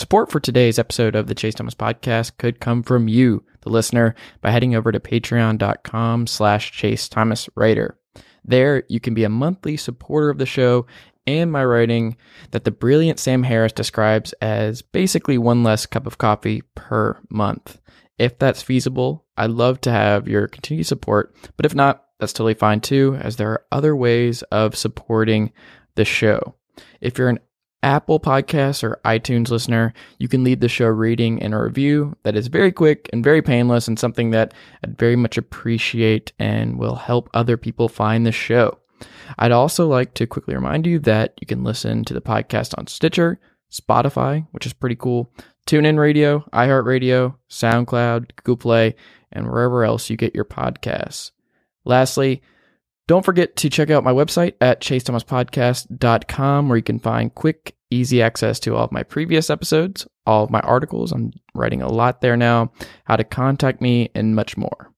Support for today's episode of the Chase Thomas podcast could come from you, the listener, by heading over to patreon.com slash Chase Thomas Writer. There, you can be a monthly supporter of the show and my writing that the brilliant Sam Harris describes as basically one less cup of coffee per month. If that's feasible, I'd love to have your continued support, but if not, that's totally fine too, as there are other ways of supporting the show. If you're an Apple Podcasts or iTunes listener, you can leave the show reading and a review that is very quick and very painless and something that I'd very much appreciate and will help other people find the show. I'd also like to quickly remind you that you can listen to the podcast on Stitcher, Spotify, which is pretty cool, TuneIn Radio, iHeartRadio, SoundCloud, Google Play, and wherever else you get your podcasts. Lastly, don't forget to check out my website at chasethomaspodcast.com where you can find quick, easy access to all of my previous episodes, all of my articles. I'm writing a lot there now, how to contact me, and much more.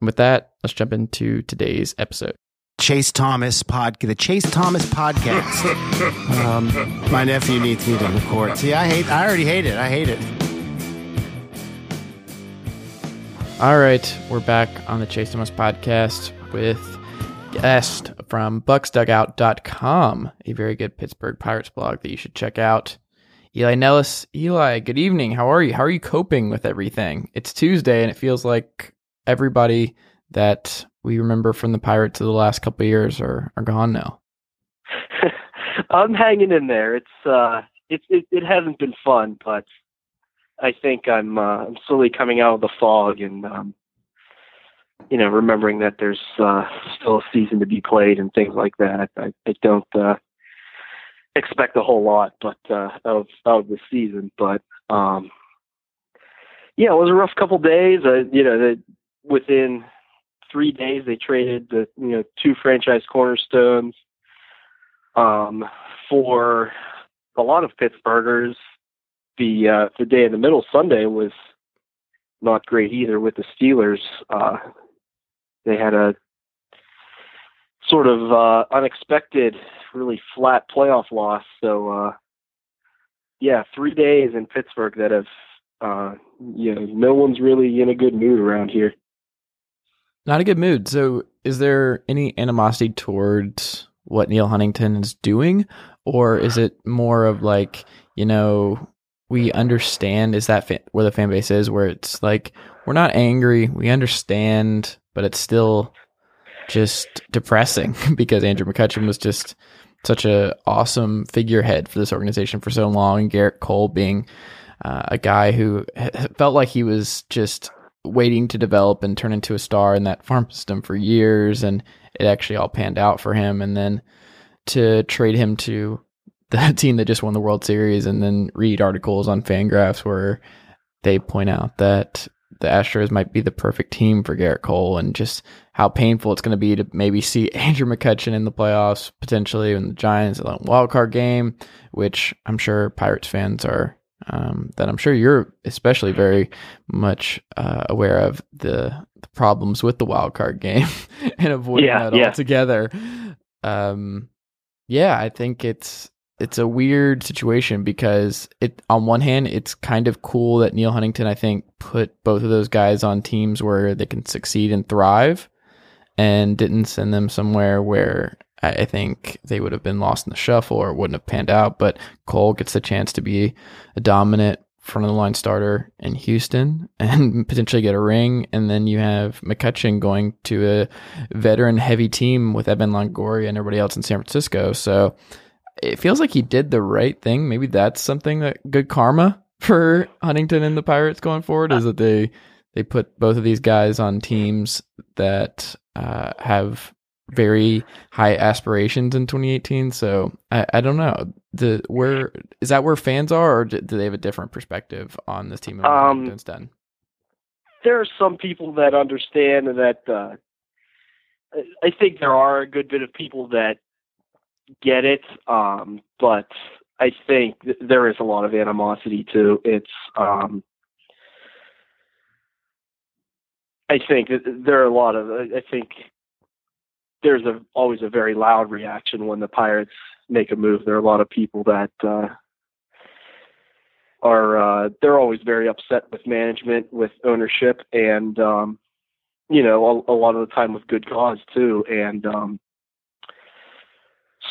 And with that, let's jump into today's episode. Chase Thomas pod, the Chase Thomas podcast. um, my nephew needs me to record. See, I hate. I already hate it. I hate it. All right, we're back on the Chase Thomas podcast with guest from bucsdugout.com, a very good Pittsburgh Pirates blog that you should check out. Eli Nellis. Eli, good evening. How are you? How are you coping with everything? It's Tuesday and it feels like everybody that we remember from the Pirates of the last couple years are, are gone now. I'm hanging in there. It's uh it, it it hasn't been fun, but I think I'm uh, I'm slowly coming out of the fog and um you know, remembering that there's uh, still a season to be played and things like that. I, I don't uh, expect a whole lot, but uh, of of the season. But um, yeah, it was a rough couple days. Uh, you know, the, within three days they traded the you know two franchise cornerstones um, for a lot of Pittsburghers. The uh, the day in the middle Sunday was not great either with the Steelers. Uh, they had a sort of uh, unexpected, really flat playoff loss. So, uh, yeah, three days in Pittsburgh that have, uh, you know, no one's really in a good mood around here. Not a good mood. So, is there any animosity towards what Neal Huntington is doing, or is it more of like, you know, we understand? Is that fa- where the fan base is? Where it's like we're not angry, we understand, but it's still just depressing because Andrew McCutchen was just such a awesome figurehead for this organization for so long, and Gerrit Cole being uh, a guy who felt like he was just waiting to develop and turn into a star in that farm system for years, and it actually all panned out for him. And then to trade him to the team that just won the World Series, and then read articles on Fangraphs where they point out that the Astros might be the perfect team for Gerrit Cole and just how painful it's going to be to maybe see Andrew McCutchen in the playoffs potentially in the Giants a wild card game, which I'm sure Pirates fans are um, that I'm sure you're especially very much uh, aware of the, the, problems with the wild card game and avoiding yeah, that yeah. altogether. Um, yeah, I think it's it's a weird situation because it on one hand it's kind of cool that Neal Huntington I think put both of those guys on teams where they can succeed and thrive and didn't send them somewhere where I think they would have been lost in the shuffle or wouldn't have panned out. But Cole gets the chance to be a dominant front of the line starter in Houston and potentially get a ring. And then you have McCutchen going to a veteran heavy team with Evan Longoria and everybody else in San Francisco. So it feels like he did the right thing. Maybe that's something that good karma for Huntington and the Pirates going forward is that they they put both of these guys on teams that uh, have very high aspirations in 2018. So I, I don't know. The where is that where fans are, or do, do they have a different perspective on this team Um, instead? there are some people that understand and that uh, I- I think there are a good bit of people that get it, um, but I think th- there is a lot of animosity too. It's um, I think there are a lot of I think there's a always a very loud reaction when the Pirates make a move. There are a lot of people that uh, are uh, they're always very upset with management, with ownership, and um, you know a, a lot of the time with good cause too. And um,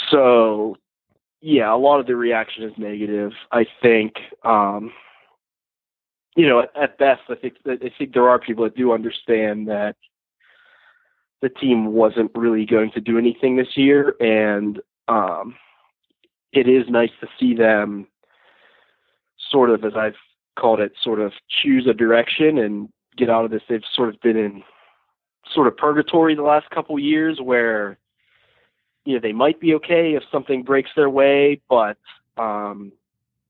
so, yeah, a lot of the reaction is negative. I think, um, you know, at, at best, I think I think there are people that do understand that the team wasn't really going to do anything this year, and um, it is nice to see them sort of, as I've called it, sort of choose a direction and get out of this. They've sort of been in sort of purgatory the last couple years where you know they might be okay if something breaks their way, but um,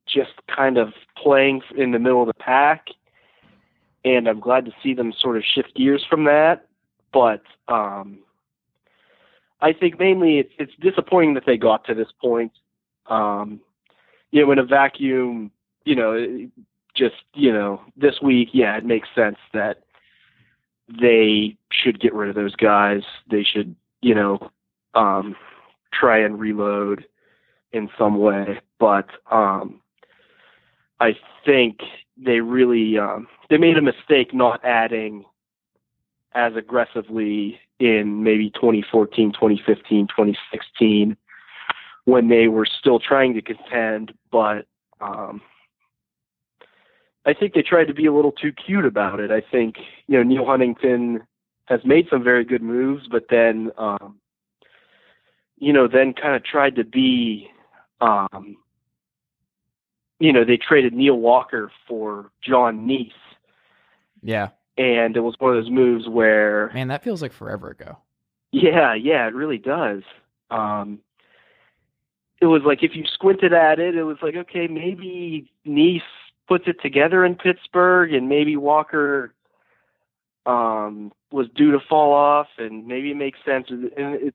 just kind of playing in the middle of the pack. And I'm glad to see them sort of shift gears from that. But um, I think mainly it's, it's disappointing that they got to this point. Um, you know, in a vacuum, you know, just you know, this week, yeah, it makes sense that they should get rid of those guys. They should, you know, um, try and reload in some way. But um, I think they really um, they made a mistake not adding as aggressively in maybe 2014, 2015, 2016 when they were still trying to contend, but um, I think they tried to be a little too cute about it. I think you know Neal Huntington has made some very good moves, but then um, you know then kind of tried to be um, you know they traded Neil Walker for Jon Niese, Yeah, and it was one of those moves where man, that feels like forever ago. yeah, yeah, it really does. Um, it was like if you squinted at it, it was like okay, maybe Neese puts it together in Pittsburgh, and maybe Walker um, was due to fall off, and maybe it makes sense. And it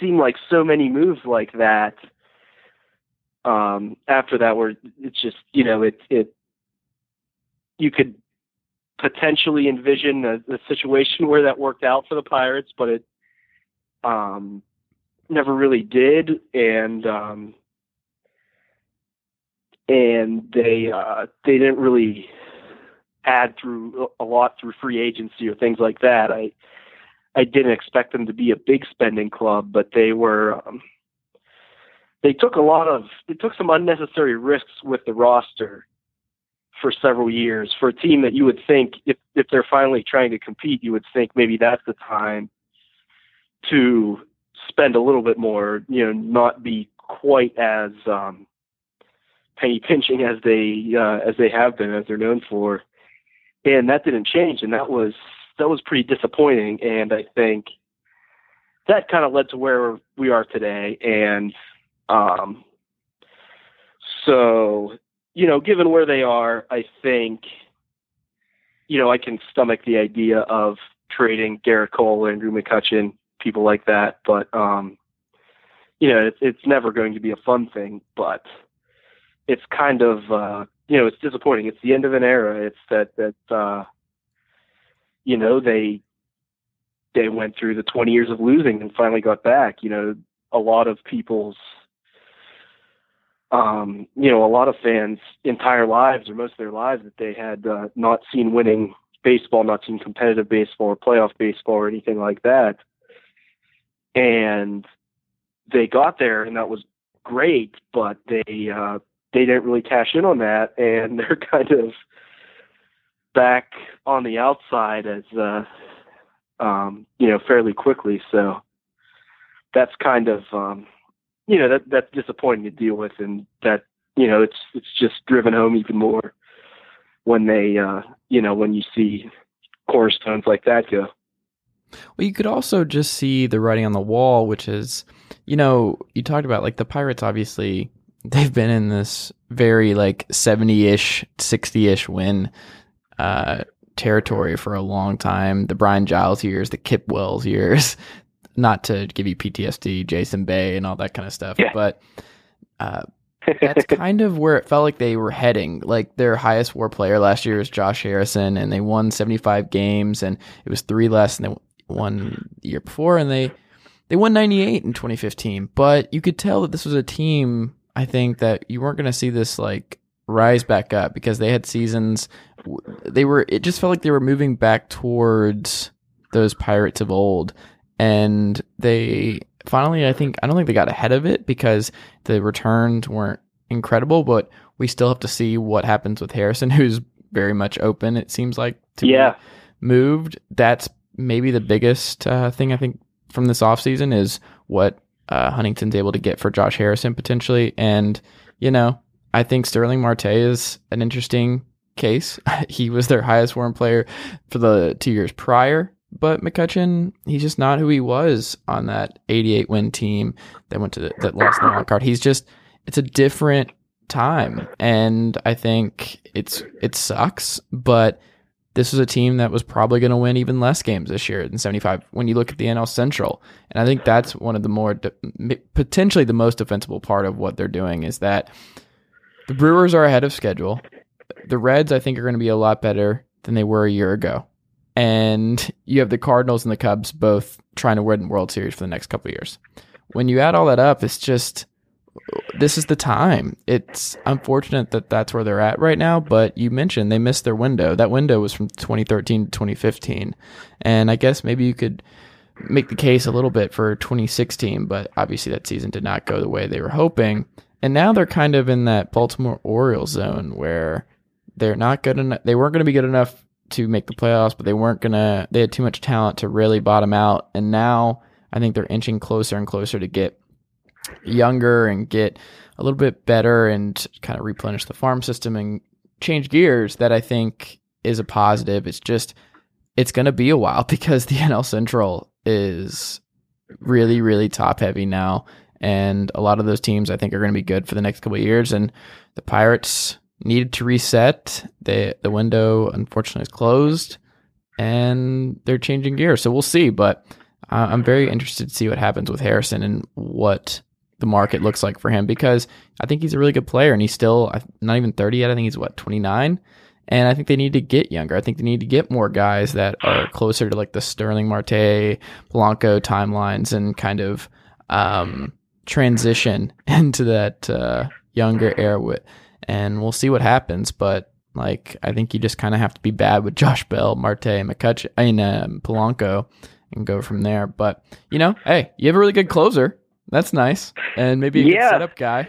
seemed like so many moves like that. Um, after that, where it's just you know it it you could potentially envision a, a situation where that worked out for the Pirates, but it um, never really did, and um, and they uh, they didn't really add through a lot through free agency or things like that. I I didn't expect them to be a big spending club, but they were. Um, they took a lot of they took some unnecessary risks with the roster for several years for a team that you would think if if they're finally trying to compete, you would think maybe that's the time to spend a little bit more, you know, not be quite as um, penny pinching as they uh, as they have been, as they're known for, and that didn't change, and that was that was pretty disappointing, and I think that kind of led to where we are today, and um, so you know, given where they are, I think you know I can stomach the idea of trading Gerrit Cole, Andrew McCutchen, people like that, but um, you know, it's it's never going to be a fun thing, but it's kind of uh, you know, it's disappointing. It's the end of an era. It's that that uh, you know they they went through the 20 years of losing and finally got back. You know, a lot of people's um, you know, a lot of fans' entire lives or most of their lives that they had uh, not seen winning baseball, not seen competitive baseball or playoff baseball or anything like that. And they got there and that was great, but they uh they didn't really cash in on that and they're kind of back on the outside as uh um you know fairly quickly so that's kind of um you know that that's disappointing to deal with and that you know it's it's just driven home even more when they uh you know when you see cornerstones like that go Well, you could also just see the writing on the wall, which is, you know, you talked about like the Pirates. Obviously, they've been in this very like seventy-ish, sixty-ish win uh, territory for a long time. The Brian Giles years, the Kip Wells years. Not to give you PTSD, Jason Bay, and all that kind of stuff, Yeah. but uh, that's kind of where it felt like they were heading. Like their highest WAR player last year was Josh Harrison, and they won 75 games, and it was three less than they won the year before, and they they won 98 in 2015. But you could tell that this was a team. I think that you weren't going to see this like rise back up because they had seasons. They were. It just felt like they were moving back towards those Pirates of old, and they finally. I think I don't think they got ahead of it because the returns weren't incredible, but we still have to see what happens with Harrison, who's very much open. It seems like to be Yeah. moved. That's maybe the biggest uh, thing I think from this offseason is what uh, Huntington's able to get for Josh Harrison potentially. And, you know, I think Starling Marte is an interesting case. he was their highest WAR player for the two years prior. But McCutchen, he's just not who he was on that 88 win team that went to the, that lost the wild card. He's just it's a different time, and I think it's it sucks. But this was a team that was probably going to win even less games this year than 75 when you look at the NL Central. And I think that's one of the more potentially the most defensible part of what they're doing is that the Brewers are ahead of schedule. The Reds, I think, are going to be a lot better than they were a year ago. And you have the Cardinals and the Cubs both trying to win World Series for the next couple years. When you add all that up, it's just this is the time. It's unfortunate that that's where they're at right now, but you mentioned they missed their window. That window was from 2013 to 2015. And I guess maybe you could make the case a little bit for 2016, but obviously that season did not go the way they were hoping. And now they're kind of in that Baltimore Orioles zone where they're not good enough. They weren't going to be good enough to make the playoffs, but they weren't going to, they had too much talent to really bottom out. And now I think they're inching closer and closer to get younger and get a little bit better and kind of replenish the farm system and change gears that I think is a positive. It's just it's going to be a while because the NL Central is really really top heavy now and a lot of those teams I think are going to be good for the next couple years and the Pirates needed to reset. The the window unfortunately is closed and they're changing gear. So we'll see, but uh, I'm very interested to see what happens with Harrison and what the market looks like for him because I think he's a really good player and he's still not even 30 yet. I think he's what 29. And I think they need to get younger. I think they need to get more guys that are closer to like the Starling Marte, Polanco timelines and kind of um, transition into that uh, younger era. With, and we'll see what happens. But like, I think you just kind of have to be bad with Josh Bell, Marte, and McCutchen, I mean, um, Polanco and go from there. But, you know, hey, you have a really good closer. That's nice. And maybe a Yeah. good setup guy.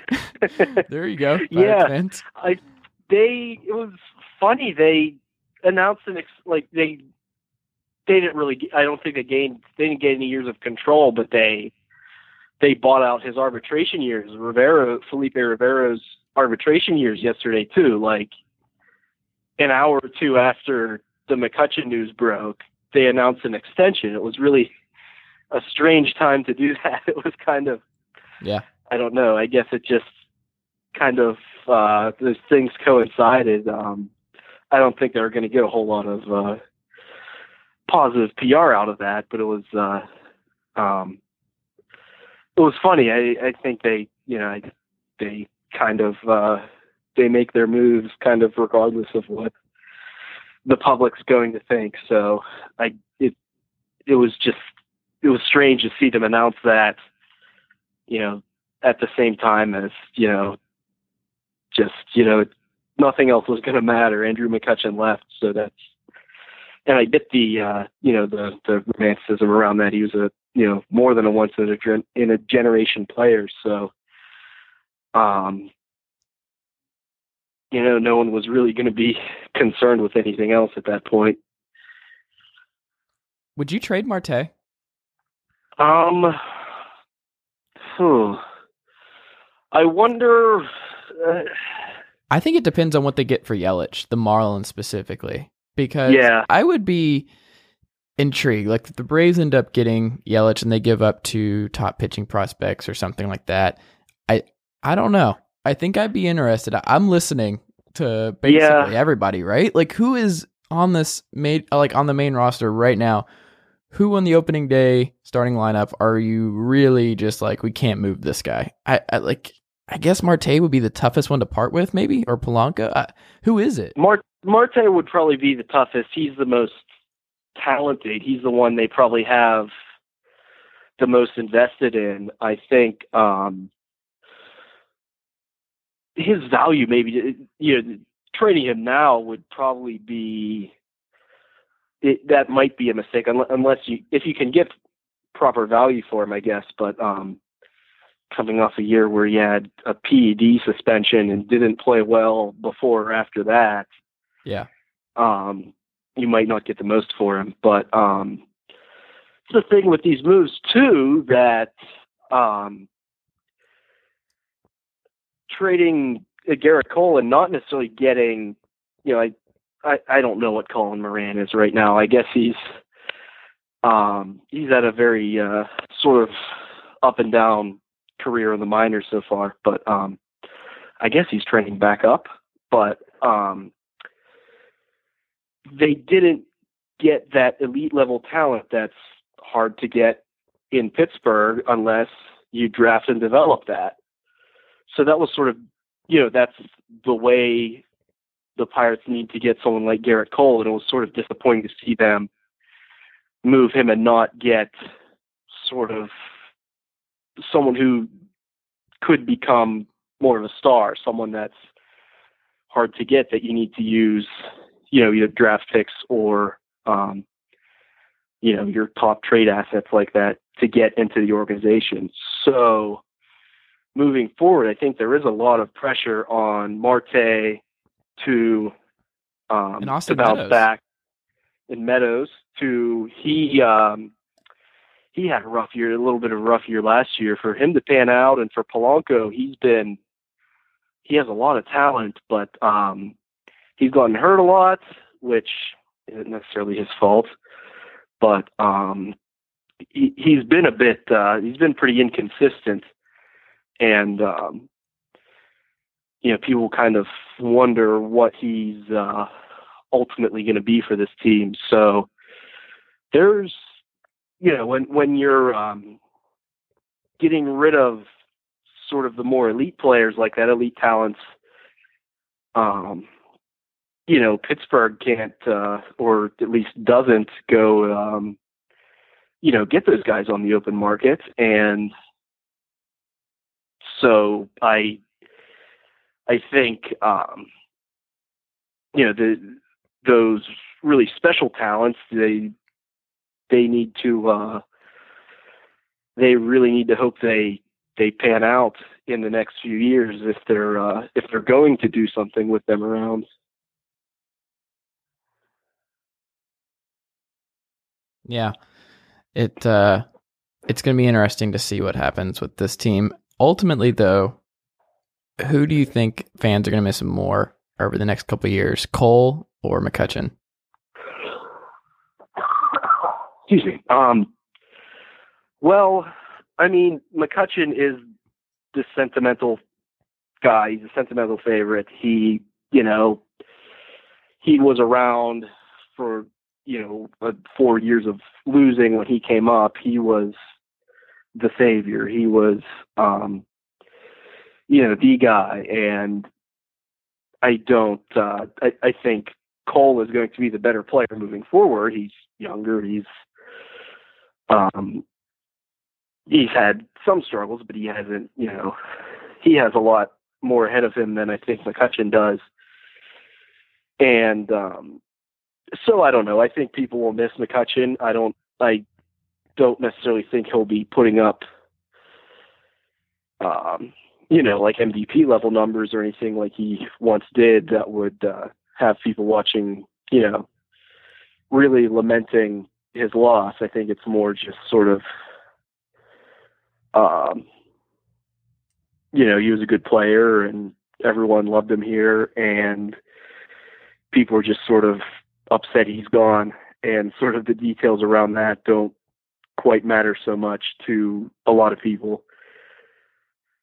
there you go. Yeah. I they it was funny they announced an ex, like they they didn't really I don't think they gained they didn't get any years of control but they they bought out his arbitration years Rivero Felipe Rivero's arbitration years yesterday too like an hour or two after the McCutchen news broke they announced an extension it was really a strange time to do that it was kind of Yeah. I don't know. I guess it just kind of uh those things coincided. Um I don't think they were gonna get a whole lot of uh positive PR out of that, but it was uh um it was funny. I I think they you know, I, they kind of uh they make their moves kind of regardless of what the public's going to think. So I it it was just it was strange to see them announce that, you know, at the same time as you know, just you know, nothing else was going to matter. Andrew McCutchen left, so that's and I get the uh, you know the the romanticism around that. He was a you know more than a once in a in a generation player, so um, you know, no one was really going to be concerned with anything else at that point. Would you trade Marte? Um, hmm. I wonder. Uh, I think it depends on what they get for Yelich, the Marlins specifically. Because Yeah. I would be intrigued. Like if the Braves end up getting Yelich and they give up two top pitching prospects or something like that. I I don't know. I think I'd be interested. I'm listening to basically Yeah. everybody, right? Like who is on this made like on the main roster right now? Who on the opening day starting lineup are you really just like we can't move this guy? I, I like I guess Marte would be the toughest one to part with, maybe or Polanco. I, who is it? Mart- Marte would probably be the toughest. He's the most talented. He's the one they probably have the most invested in. I think um, his value, maybe you know, trading him now would probably be it, that might be a mistake unless, you if you can get proper value for him, I guess. But um, coming off a year where he had a PED suspension and didn't play well before or after that, Yeah. um, you might not get the most for him. But um, it's the thing with these moves too that um, trading uh, Gerrit Cole and not necessarily getting, you know, I, I I don't know what Colin Moran is right now. I guess he's um, he's at a very uh, sort of up and down career in the minors so far, but um, I guess he's trending back up. But um, they didn't get that elite level talent that's hard to get in Pittsburgh unless you draft and develop that. So that was sort of, you know, that's the way the Pirates need to get someone like Gerrit Cole, and it was sort of disappointing to see them move him and not get sort of someone who could become more of a star, someone that's hard to get that you need to use, you know, either draft picks or um, you know, your top trade assets like that to get into the organization. So moving forward, I think there is a lot of pressure on Marte to um, And Austin to bounce Meadows. back in Meadows to he um, he had a rough year, a little bit of a rough year last year. For him to pan out, and for Polanco, he's been he has a lot of talent, but um, he's gotten hurt a lot, which isn't necessarily his fault. But um, he, he's been a bit uh, he's been pretty inconsistent, and um, you know people kind of wonder what he's uh, ultimately going to be for this team. So there's you know when when you're um, getting rid of sort of the more elite players like that, elite talents. Um, you know, Pittsburgh can't, uh, or at least doesn't go, um, you know, get those guys on the open market. And so I, I think, um, you know, the, those really special talents, they, they need to, uh, they really need to hope they, they pan out in the next few years if they're, uh, if they're going to do something with them around. Yeah. It uh it's going to be interesting to see what happens with this team. Ultimately though, who do you think fans are going to miss more over the next couple years? Cole or McCutchen? Excuse me. Um, well, I mean, McCutchen is the sentimental guy. He's a sentimental favorite. He, you know, he was around for you know uh, four years of losing when he came up. He was the savior. He was, um, you know, the guy. And I don't. Uh, I, I think Cole is going to be the better player moving forward. He's younger. He's um, he's had some struggles, but he hasn't. You know, he has a lot more ahead of him than I think McCutchen does. And um, so I don't know. I think people will miss McCutchen. I don't. I don't necessarily think he'll be putting up, um, you know, like MVP level numbers or anything like he once did. That would uh, have people watching, you know, really lamenting his loss. I think it's more just sort of, um, you know, he was a good player and everyone loved him here, and people are just sort of upset he's gone. and sort of the details around that don't quite matter so much to a lot of people.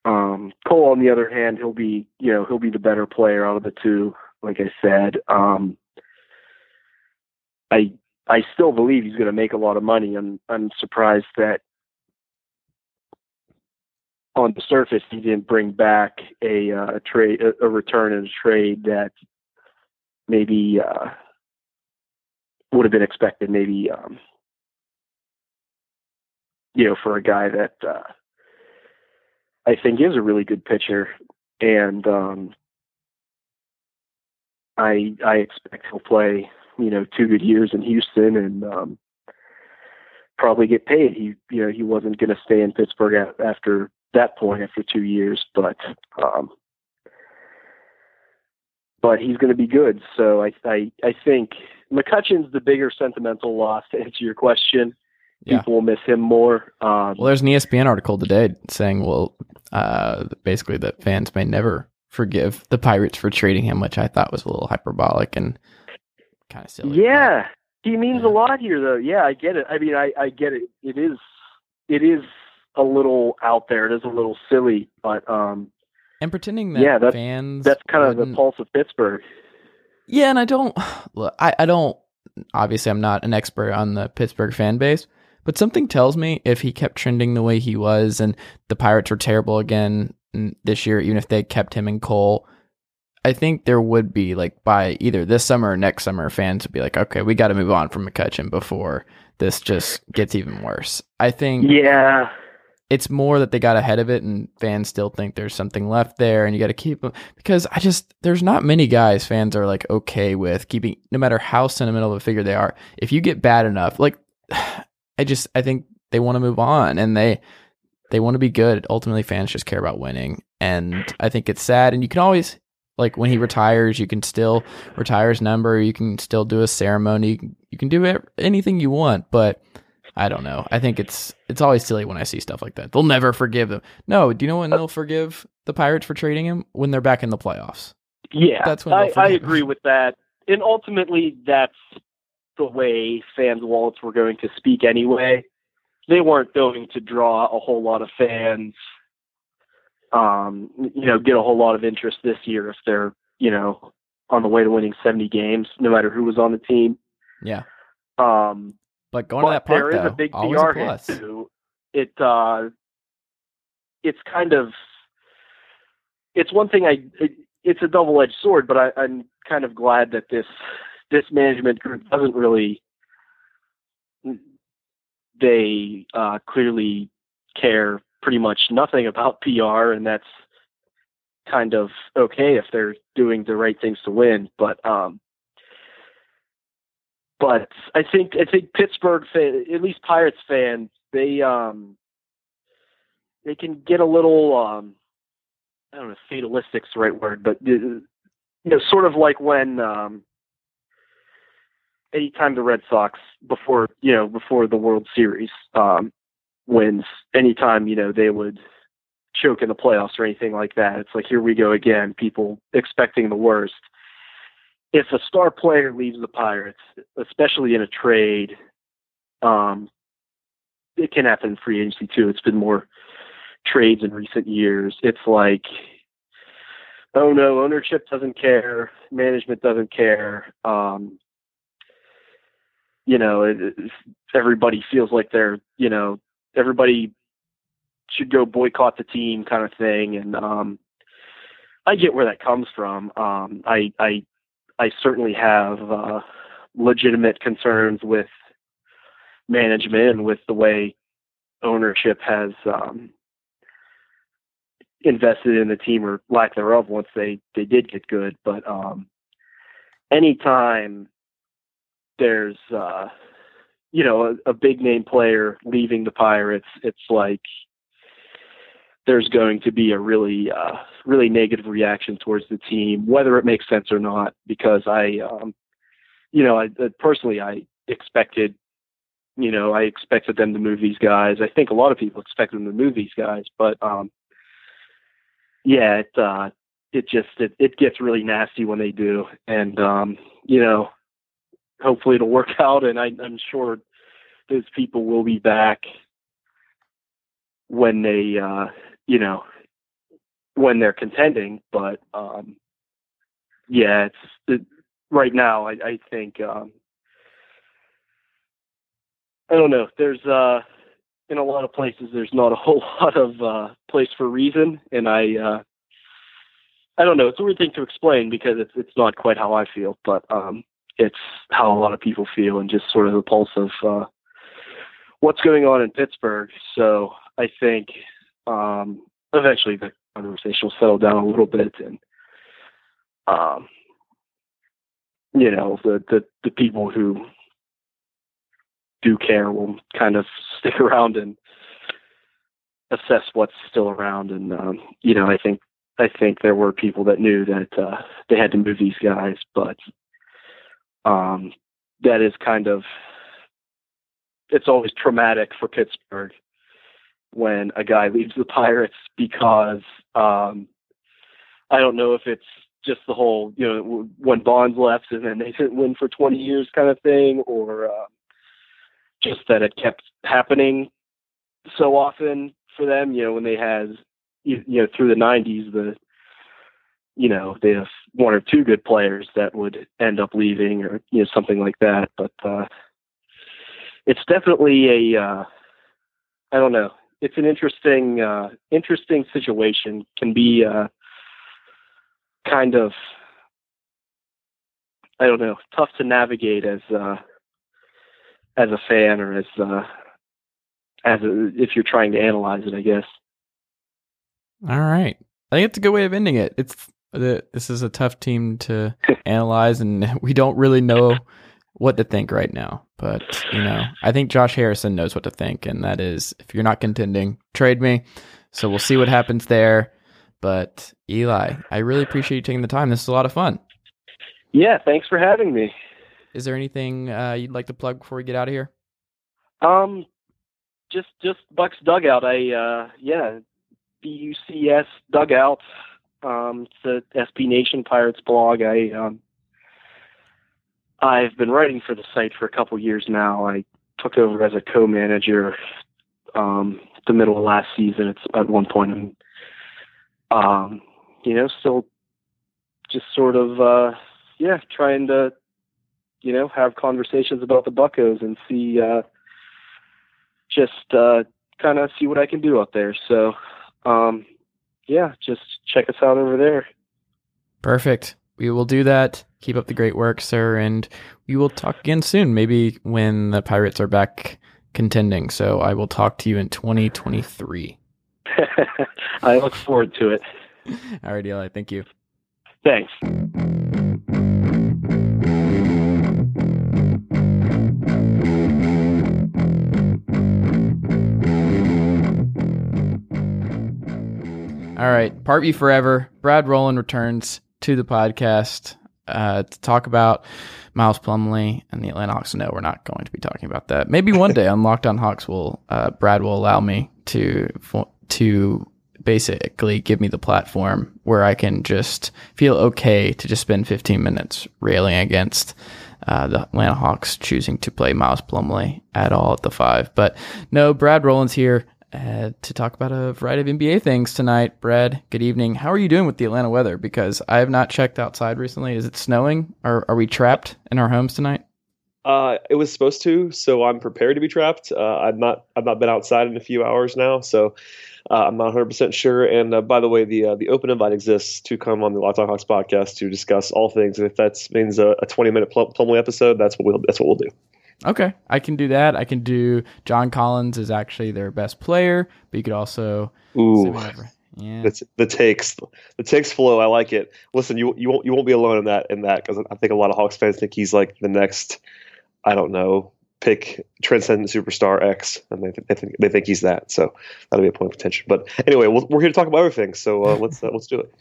Um, Cole, on the other hand, he'll be, you know, he'll be the better player out of the two. Like I said, um, I I still believe he's going to make a lot of money. I'm I'm surprised that on the surface he didn't bring back a, uh, a trade, a, a return in a trade that maybe uh, would have been expected. Maybe um, you know, for a guy that uh, I think is a really good pitcher, and um, I I expect he'll play you know two good years in Houston and um, probably get paid. He you know he wasn't going to stay in Pittsburgh after that point after two years, but um, but he's going to be good. So I I I think McCutchen's the bigger sentimental loss to answer your question. Yeah. People will miss him more. Um, Well, there's an ESPN article today saying, well, uh, basically that fans may never forgive the Pirates for trading him, which I thought was a little hyperbolic and kind of silly. Yeah, he means Yeah. a lot here, though. Yeah, I get it. I mean, I I get it. It is it is a little out there. It is a little silly, but um, And pretending that Yeah, that's- fans that's kind of the pulse of Pittsburgh. Yeah, and I don't look. I, I don't. Obviously, I'm not an expert on the Pittsburgh fan base, but something tells me if he kept trending the way he was, and the Pirates were terrible again mm, this year, even if they kept him in Cole, I think there would be like by either this summer or next summer, fans would be like, okay, we got to move on from McCutchen before this just gets even worse. I think Yeah, it's more that they got ahead of it and fans still think there's something left there and you got to keep them because I just there's not many guys fans are like okay with keeping no matter how sentimental of a figure they are if you get bad enough like I just I think they want to move on and they they want to be good ultimately fans just care about winning and I think it's sad and you can always like when he retires you can still retire his number you can still do a ceremony you can, you can do anything you want but I don't know. I think it's it's always silly when I see stuff like that. They'll never forgive them. No, do you know when they'll forgive the Pirates for trading him? When they're back in the playoffs. yeah. That's when I, I agree with that, and ultimately, that's the way fans' wallets were going to speak anyway. They weren't going to draw a whole lot of fans. Um, you know, get a whole lot of interest this year if they're, you know, on the way to winning 70 games, no matter who was on the team. Yeah. Um, But going to that park there is though, a big PR a plus. hit too. It uh, it's kind of it's one thing I it, it's a double edged sword, but I, I'm kind of glad that this this management group doesn't really they uh, clearly care pretty much nothing about PR, and that's kind of okay if they're doing the right things to win. But um, but I think I think Pittsburgh fan, at least Pirates fans, they um they can get a little um I don't know fatalistic's the right word, but uh, you know, sort of like when um anytime the Red Sox before you know before the World Series um wins, anytime you know they would choke in the playoffs or anything like that, it's like here we go again. People expecting the worst if a star player leaves the Pirates, especially in a trade, um, it can happen in free agency too. It's been more trades in recent years. It's like, oh no, ownership doesn't care, management doesn't care. Um, you know, it, it- everybody feels like they're, you know, everybody should go boycott the team kind of thing. And um, I get where that comes from. Um, I, I I certainly have uh, legitimate concerns with management and with the way ownership has um, invested in the team or lack thereof once they they did get good. But um, anytime there's uh, you know a, a big name player leaving the Pirates, it's like there's going to be a really uh, really negative reaction towards the team, whether it makes sense or not. Because I, um, you know, I uh, personally I expected, you know, I expected them to move these guys. I think a lot of people expected them to move these guys, but um, yeah, it uh, it just it, it gets really nasty when they do, and um, you know, hopefully it'll work out, and I, I'm sure those people will be back when they, uh, you know, when they're contending. But um, yeah, it's it, right now. I, I think um, I don't know. There's uh, in a lot of places there's not a whole lot of uh, place for reason, and I uh, I don't know. It's a weird thing to explain because it's it's not quite how I feel, but um, it's how a lot of people feel, and just sort of the pulse of uh, what's going on in Pittsburgh. So I think um, eventually the conversation will settle down a little bit, and um, you know the the the people who do care will kind of stick around and assess what's still around. And um, you know, I think I think there were people that knew that uh, they had to move these guys, but um, that is kind of it's always traumatic for Pittsburgh when a guy leaves the Pirates because um, I don't know if it's just the whole you know when Bonds left and then they didn't win for 20 years kind of thing, or uh, just that it kept happening so often for them. You know, when they had, you, you know, through the 90s, the, you know, they have one or two good players that would end up leaving or, you know, something like that. But, uh, it's definitely a, uh, I don't know. It's an interesting, uh, interesting situation. Can be, uh, kind of, I don't know, tough to navigate as, uh, as a fan or as uh, as a, if you're trying to analyze it, I guess. All right, I think it's a good way of ending it. It's this is a tough team to analyze, and we don't really know what to think right now. But you know, I think Josh Harrison knows what to think, and that is if you're not contending, trade me. So we'll see what happens there. But Eli, I really appreciate you taking the time. This is a lot of fun. Yeah, thanks for having me. Is there anything uh, you'd like to plug before we get out of here? Um, just just Bucs dugout. I uh, yeah, BUCS dugout. Um, it's a SB Nation Pirates blog. I um, I've been writing for the site for a couple years now. I took over as a co-manager um, the middle of last season. It's at one point, and um, you know, still just sort of uh, yeah, trying to you know, have conversations about the Buccos and see, uh, just uh, kind of see what I can do out there. So, um, yeah, just check us out over there. Perfect. We will do that. Keep up the great work, sir, and we will talk again soon. Maybe when the Pirates are back contending. So I will talk to you in 2023. I look forward to it. All right, Eli. Thank you. Thanks. All right, Part B Forever. Brad Rowland returns to the podcast uh, to talk about Miles Plumlee and the Atlanta Hawks. No, we're not going to be talking about that. Maybe one day on Locked On Hawks, will uh, Brad will allow me to to basically give me the platform where I can just feel okay to just spend 15 minutes railing against uh, the Atlanta Hawks choosing to play Miles Plumlee at all at the five. But no, Brad Rowland's here uh, to talk about a variety of NBA things tonight. Brad, good evening. How are you doing with the Atlanta weather? Because I have not checked outside recently. Is it snowing? Or are we trapped in our homes tonight? Uh, it was supposed to, so I'm prepared to be trapped. Uh, I've not, I've not been outside in a few hours now, so uh, I'm not 100 percent sure. And uh, by the way, the uh, the open invite exists to come on the Locked On Hawks podcast to discuss all things. And if that means a, a 20 minute Plumlee episode, that's what we'll that's what we'll do. Okay, I can do that. I can do John Collins is actually their best player, but you could also Ooh. Yeah. The, the takes, the takes flow. I like it. Listen, you you won't you won't be alone in that in that because I think a lot of Hawks fans think he's like the next, I don't know, pick transcendent superstar X, and they, they think they think he's that. So that'll be a point of contention. But anyway, we we are here to talk about everything. So uh, let's uh, let's do it.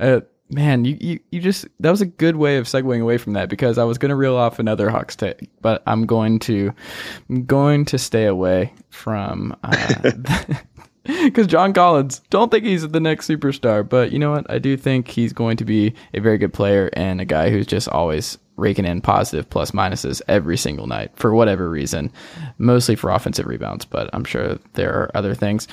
Uh, man, you, you you just that was a good way of segueing away from that because I was going to reel off another Hawks take, but I'm going to I'm going to stay away from. Because uh, John Collins, don't think he's the next superstar, but you know what? I do think he's going to be a very good player and a guy who's just always raking in positive plus minuses every single night for whatever reason, mostly for offensive rebounds, but I'm sure there are other things.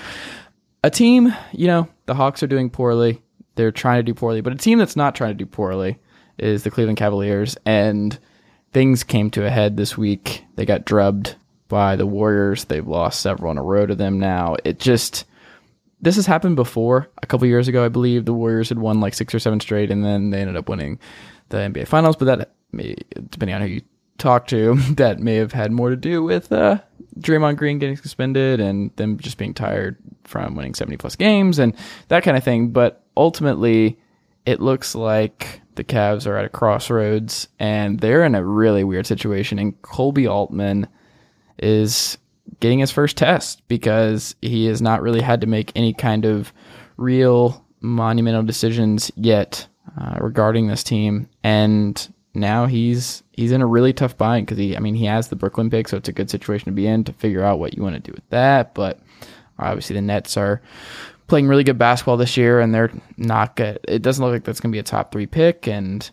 A team, you know, the Hawks are doing poorly. They're trying to do poorly, but a team that's not trying to do poorly is the Cleveland Cavaliers. And things came to a head this week. They got drubbed by the Warriors. They've lost several in a row to them now. It just this has happened before. A couple years ago, I believe the Warriors had won like six or seven straight, and then they ended up winning the NBA Finals. But that, may, depending on who you talk to, that may have had more to do with uh, Draymond Green getting suspended and them just being tired from winning seventy plus games and that kind of thing. But ultimately, it looks like the Cavs are at a crossroads and they're in a really weird situation. And Koby Altman is getting his first test because he has not really had to make any kind of real monumental decisions yet uh, regarding this team. And now he's he's in a really tough bind because he I mean he has the Brooklyn pick, so it's a good situation to be in to figure out what you want to do with that. But obviously the Nets are playing really good basketball this year, and they're not good. It doesn't look like that's going to be a top three pick, and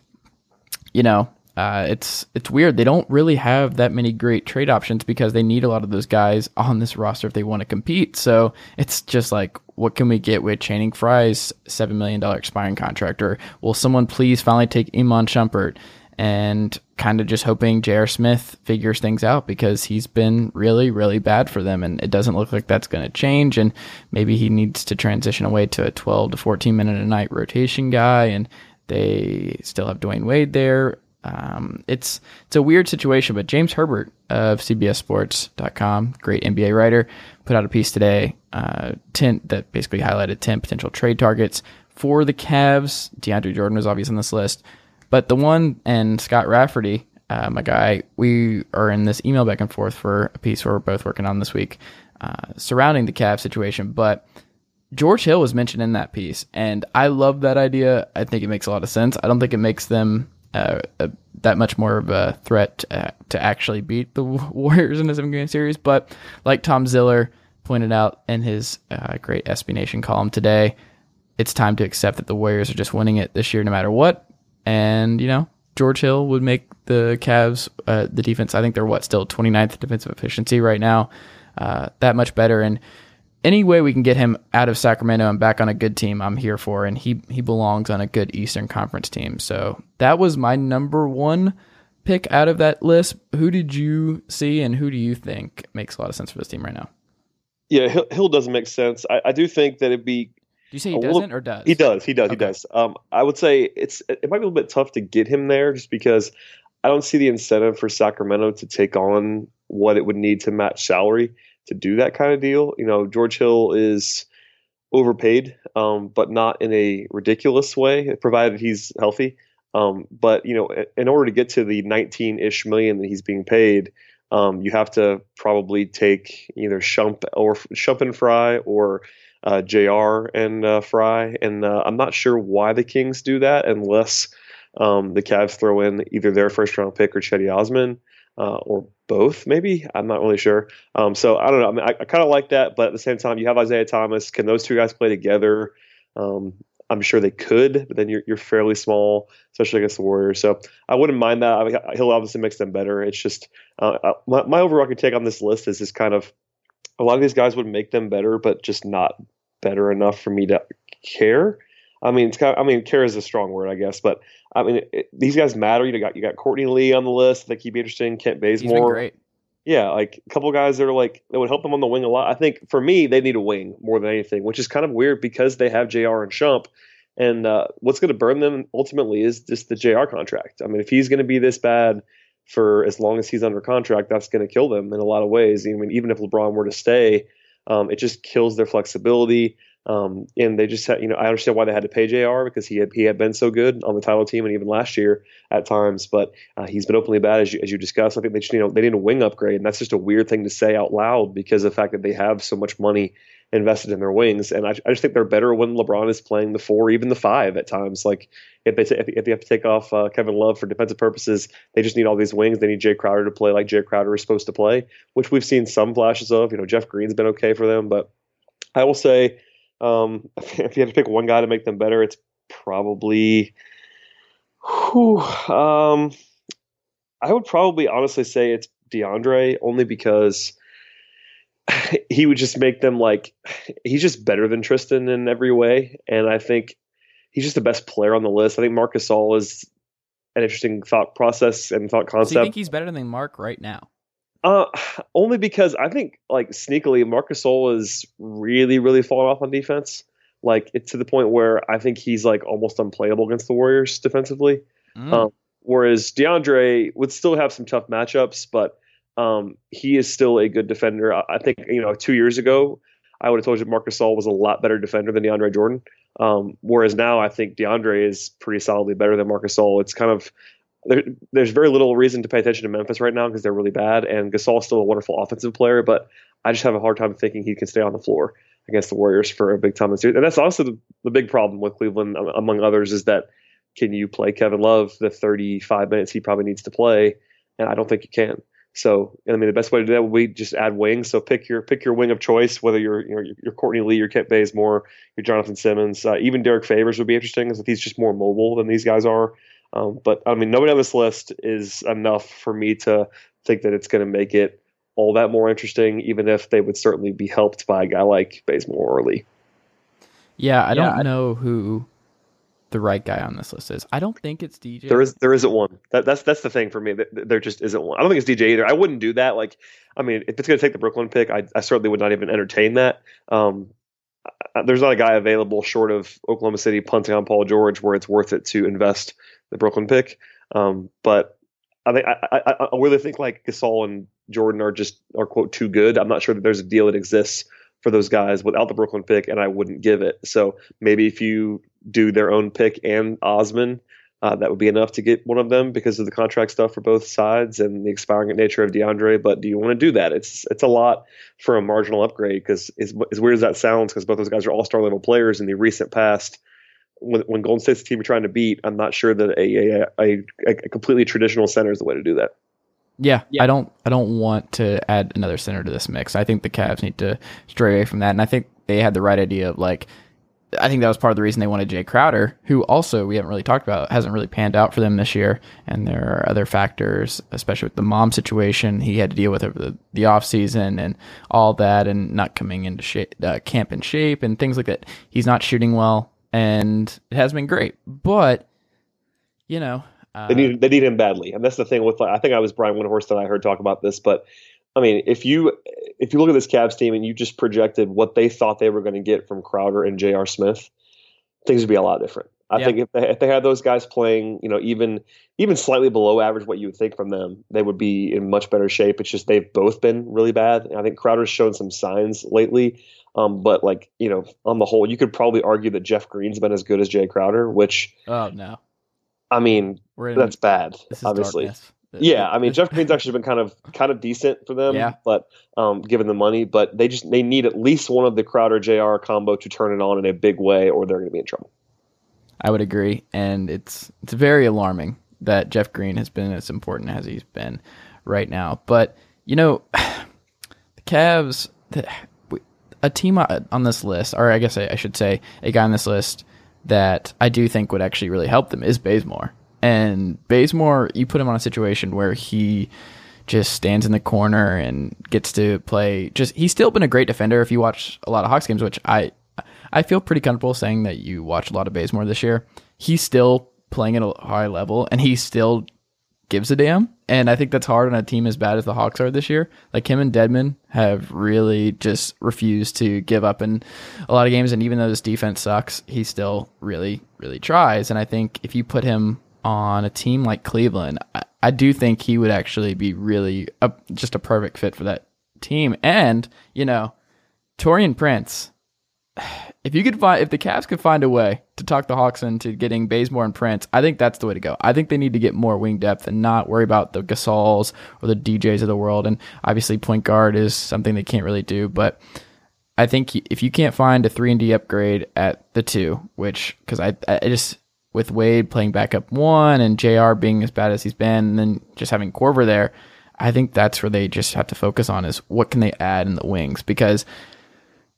you know uh, it's it's weird. They don't really have that many great trade options because they need a lot of those guys on this roster if they want to compete. So it's just like, what can we get with Channing Frye's seven million dollar expiring contract, or will someone please finally take Iman Shumpert? And kind of just hoping J.R. Smith figures things out because he's been really, really bad for them, and it doesn't look like that's going to change. And maybe he needs to transition away to a 12 to 14 minute a night rotation guy, and they still have Dwyane Wade there. Um, it's it's a weird situation, but James Herbert of CBSSports.com, great NBA writer, put out a piece today, uh, 10, that basically highlighted 10 potential trade targets for the Cavs. DeAndre Jordan was obvious on this list, but the one and Scott Rafferty, uh, my guy, we are in this email back and forth for a piece we're both working on this week uh, surrounding the Cavs situation, but. George Hill was mentioned in that piece, and I love that idea. I think it makes a lot of sense. I don't think it makes them uh, that much more of a threat uh, to actually beat the Warriors in a seven game series. But like Tom Ziller pointed out in his uh, great SB Nation column today, it's time to accept that the Warriors are just winning it this year no matter what. And, you know, George Hill would make the Cavs, uh, the defense, I think they're what, still 29th defensive efficiency right now, uh, that much better. And any way we can get him out of Sacramento and back on a good team, I'm here for. And he he belongs on a good Eastern Conference team. So that was my number one pick out of that list. Who did you see, and who do you think makes a lot of sense for this team right now? Yeah, Hill, doesn't make sense. I, I, do think that it'd be. Do you say he doesn't little, or does? He does. He does. Okay. He does. Um, I would say it's it might be a little bit tough to get him there just because I don't see the incentive for Sacramento to take on what it would need to match salary to do that kind of deal. You know, George Hill is overpaid, um, but not in a ridiculous way, provided he's healthy. Um, but you know, in order to get to the 19-ish million that he's being paid, um, you have to probably take either Shump or Shump and Frye or uh, Jr. and uh, Frye, and uh, I'm not sure why the Kings do that unless um, the Cavs throw in either their first round pick or Cedi Osman uh, or both, maybe. I'm not really sure. Um, so I don't know. I, mean, I, I kind of like that, but at the same time, you have Isaiah Thomas. Can those two guys play together? Um, I'm sure they could, but then you're, you're fairly small, especially against the Warriors. So I wouldn't mind that. I mean, he'll obviously makes them better. It's just uh, uh my, my overall take on this list is just kind of a lot of these guys would make them better, but just not better enough for me to care. I mean, it's kind of, I mean, care is a strong word, I guess, but I mean, it, these guys matter. You got you got Courtney Lee on the list. I keep interesting. Kent Bazemore, great. Yeah, like a couple guys that are like that would help them on the wing a lot. I think for me, they need a wing more than anything, which is kind of weird because they have Jr. and Shump. And uh, what's going to burn them ultimately is just the Jr. contract. I mean, if he's going to be this bad for as long as he's under contract, that's going to kill them in a lot of ways. I mean, even if LeBron were to stay, um, it just kills their flexibility. Um, and they just had, you know, I understand why they had to pay Jr. because he had he had been so good on the title team and even last year at times, but uh, he's been openly bad as you as you discussed. I think they just you know they need a wing upgrade, and that's just a weird thing to say out loud because of the fact that they have so much money invested in their wings, and I, I just think they're better when LeBron is playing the four, even the five at times. Like if they t- if they have to take off uh, Kevin Love for defensive purposes, they just need all these wings. They need Jae Crowder to play like Jae Crowder is supposed to play, which we've seen some flashes of. You know, Jeff Green's been okay for them, but I will say um, if you had to pick one guy to make them better, it's probably. Whew, um, I would probably honestly say it's DeAndre only because he would just make them like he's just better than Tristan in every way, and I think he's just the best player on the list. I think Marc All is an interesting thought process and thought concept. So you think he's better than Mark right now? Uh, only because I think like sneakily Marc All is really really falling off on defense. Like it's to the point where I think he's like almost unplayable against the Warriors defensively. Mm. Um, whereas DeAndre would still have some tough matchups, but um, he is still a good defender. I, think you know two years ago I would have told you Marc Gasol was a lot better defender than DeAndre Jordan. Um, whereas now I think DeAndre is pretty solidly better than Marc Gasol. It's kind of there, there's very little reason to pay attention to Memphis right now because they're really bad, and Gasol's still a wonderful offensive player, but I just have a hard time thinking he can stay on the floor against the Warriors for a big time series. And that's also the, the big problem with Cleveland, among others, is that can you play Kevin Love the 35 minutes he probably needs to play? And I don't think you can. So I mean, the best way to do that would be just add wings. So pick your pick your wing of choice, whether you're you know, your Courtney Lee, your Kent Bazemore, your Jonathan Simmons, uh, even Derrick Favors would be interesting, as he's just more mobile than these guys are. Um, but I mean, nobody on this list is enough for me to think that it's going to make it all that more interesting, even if they would certainly be helped by a guy like Bazemore or Lee. Yeah, I don't I, know who the right guy on this list is. I don't think it's DJ. There is there isn't one. That, that's that's the thing for me. There just isn't one. I don't think it's DJ either. I wouldn't do that. Like, I mean, if it's going to take the Brooklyn pick, I, I certainly would not even entertain that. Um, there's not a guy available short of Oklahoma City punting on Paul George where it's worth it to invest the Brooklyn pick. Um, but I think I, I, I really think like Gasol and Jordan are just are quote too good. I'm not sure that there's a deal that exists for those guys without the Brooklyn pick, and I wouldn't give it. So maybe if you do their own pick and Osman, uh, that would be enough to get one of them because of the contract stuff for both sides and the expiring nature of DeAndre. But do you want to do that? It's it's a lot for a marginal upgrade because as, as weird as that sounds, because both those guys are all star level players in the recent past. When, when Golden State's the team you're trying to beat, I'm not sure that a, a, a, a completely traditional center is the way to do that. Yeah, yeah, I don't I don't want to add another center to this mix. I think the Cavs need to stray away from that. And I think they had the right idea of like I think that was part of the reason they wanted Jae Crowder, who also we haven't really talked about, hasn't really panned out for them this year. And there are other factors, especially with the mom situation he had to deal with over the, the off season and all that, and not coming into shape, uh, camp in shape and things like that. He's not shooting well, and it has been great, but you know. Uh, they need they need him badly, and that's the thing with. Like, I think I was Brian Windhorst that I heard talk about this, but I mean, if you if you look at this Cavs team and you just projected what they thought they were going to get from Crowder and J.R. Smith, things would be a lot different. I yeah. think if they, if they had those guys playing, you know, even even slightly below average, what you would think from them, they would be in much better shape. It's just they've both been really bad. I think Crowder's shown some signs lately, um, but like you know, on the whole, you could probably argue that Jeff Green's been as good as Jae Crowder, which oh no, I mean that's bad, obviously. Darkness yeah, I mean Jeff Green's actually been kind of kind of decent for them, yeah. but um, given the money, but they just they need at least one of the Crowder Jr. combo to turn it on in a big way, or they're going to be in trouble. I would agree, and it's it's very alarming that Jeff Green has been as important as he's been right now. But you know, the Cavs, a team on this list, or I guess I, I should say a guy on this list that I do think would actually really help them is Bazemore. And Bazemore, you put him on a situation where he just stands in the corner and gets to play. Just he's still been a great defender. If you watch a lot of Hawks games, which I I feel pretty comfortable saying that you watch a lot of Bazemore this year. He's still playing at a high level, and he still gives a damn. And I think that's hard on a team as bad as the Hawks are this year. Like him and Dedmon have really just refused to give up in a lot of games. And even though this defense sucks, he still really, really tries. And I think if you put him on a team like Cleveland, I, I do think he would actually be really a, just a perfect fit for that team. And you know, Taurean Prince, if you could find if the Cavs could find a way to talk the Hawks into getting Bazemore and Prince, I think that's the way to go. I think they need to get more wing depth and not worry about the Gasols or the DJs of the world. And obviously, point guard is something they can't really do, but. I think if you can't find a three and D upgrade at the two, which because I I just with Wade playing backup one and JR being as bad as he's been, and then just having Korver there, I think that's where they just have to focus on is what can they add in the wings because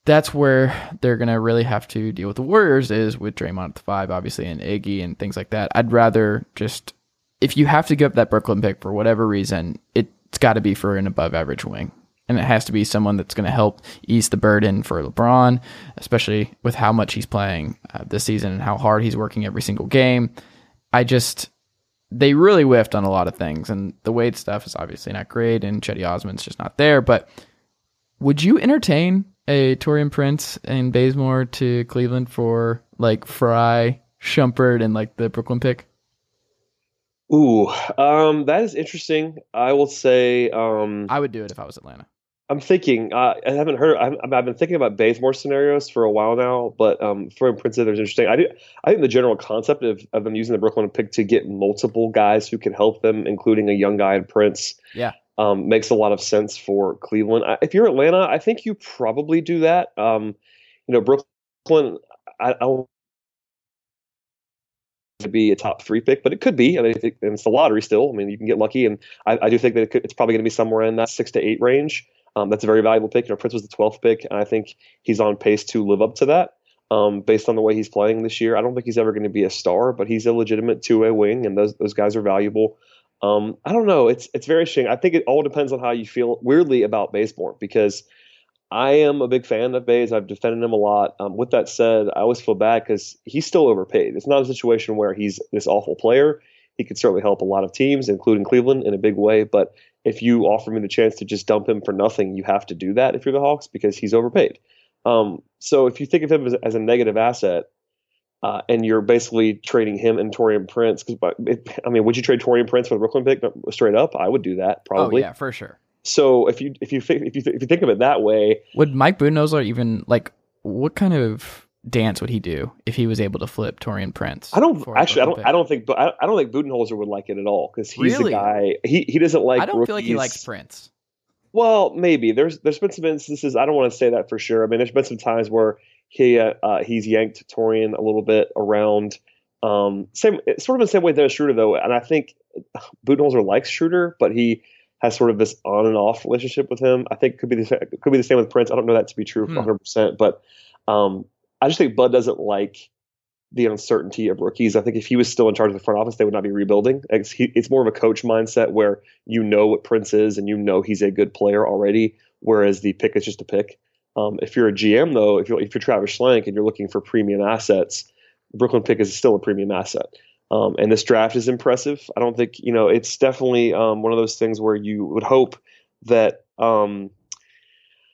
that's where they're gonna really have to deal with the Warriors is with Draymond at the five, obviously, and Iggy and things like that. I'd rather just if you have to give up that Brooklyn pick for whatever reason, it's got to be for an above average wing. And it has to be someone that's going to help ease the burden for LeBron, especially with how much he's playing uh, this season and how hard he's working every single game. I just, they really whiffed on a lot of things. And the Wade stuff is obviously not great, and Cedi Osman's just not there. But would you entertain a Taurean Prince and Bazemore to Cleveland for like Frye, Shumpert, and like the Brooklyn pick? Ooh, um, that is interesting. I will say um, I would do it if I was Atlanta. I'm thinking. Uh, I haven't heard. I've, I've, been thinking about Bazemore scenarios for a while now, but um, for Prince, there's interesting. I do. I think the general concept of, of them using the Brooklyn pick to get multiple guys who can help them, including a young guy in Prince, yeah, um, makes a lot of sense for Cleveland. If you're Atlanta, I think you probably do that. Um, you know, Brooklyn. I, I to be a top three pick, but it could be. I mean, it, it's the lottery still. I mean, you can get lucky, and I, I do think that it could, it's probably going to be somewhere in that six to eight range. Um, that's a very valuable pick. You know, Prince was the 12th pick, and I think he's on pace to live up to that um, based on the way he's playing this year. I don't think he's ever going to be a star, but he's a legitimate two-way wing, and those those guys are valuable. Um, I don't know. It's it's very interesting. I think it all depends on how you feel weirdly about Bazemore because – I am a big fan of Bays. I've defended him a lot. Um, with that said, I always feel bad because he's still overpaid. It's not a situation where he's this awful player. He could certainly help a lot of teams, including Cleveland, in a big way. But if you offer me the chance to just dump him for nothing, you have to do that if you're the Hawks because he's overpaid. Um, so if you think of him as, as a negative asset, uh, and you're basically trading him and Taurean Prince, because I mean, would you trade Taurean Prince for the Brooklyn pick straight up? I would do that probably. Oh yeah, for sure. So if you if you if you if you think of it that way, would Mike Budenholzer even like what kind of dance would he do if he was able to flip Taurean Prince? I don't actually. I don't. Pick? I don't think. I don't think Budenholzer would like it at all because he's really? the guy. He he doesn't like. I don't rookies. feel like he likes Prince. Well, maybe there's there's been some instances. I don't want to say that for sure. I mean, there's been some times where he uh, uh, he's yanked Taurean a little bit around. Um, same sort of the same way that Schroeder though, and I think Budenholzer likes Schroeder, but he has sort of this on and off relationship with him. I think it could be the could be the same with Prince. I don't know that to be true 100, hmm. percent but um, I just think Bud doesn't like the uncertainty of rookies. I think if he was still in charge of the front office, they would not be rebuilding. It's, he, it's more of a coach mindset where you know what Prince is and you know he's a good player already, whereas the pick is just a pick. Um, if you're a GM though, if you're if you're Travis Schlenk and you're looking for premium assets, Brooklyn pick is still a premium asset. Um, and this draft is impressive. I don't think, you know, it's definitely um, one of those things where you would hope that, um,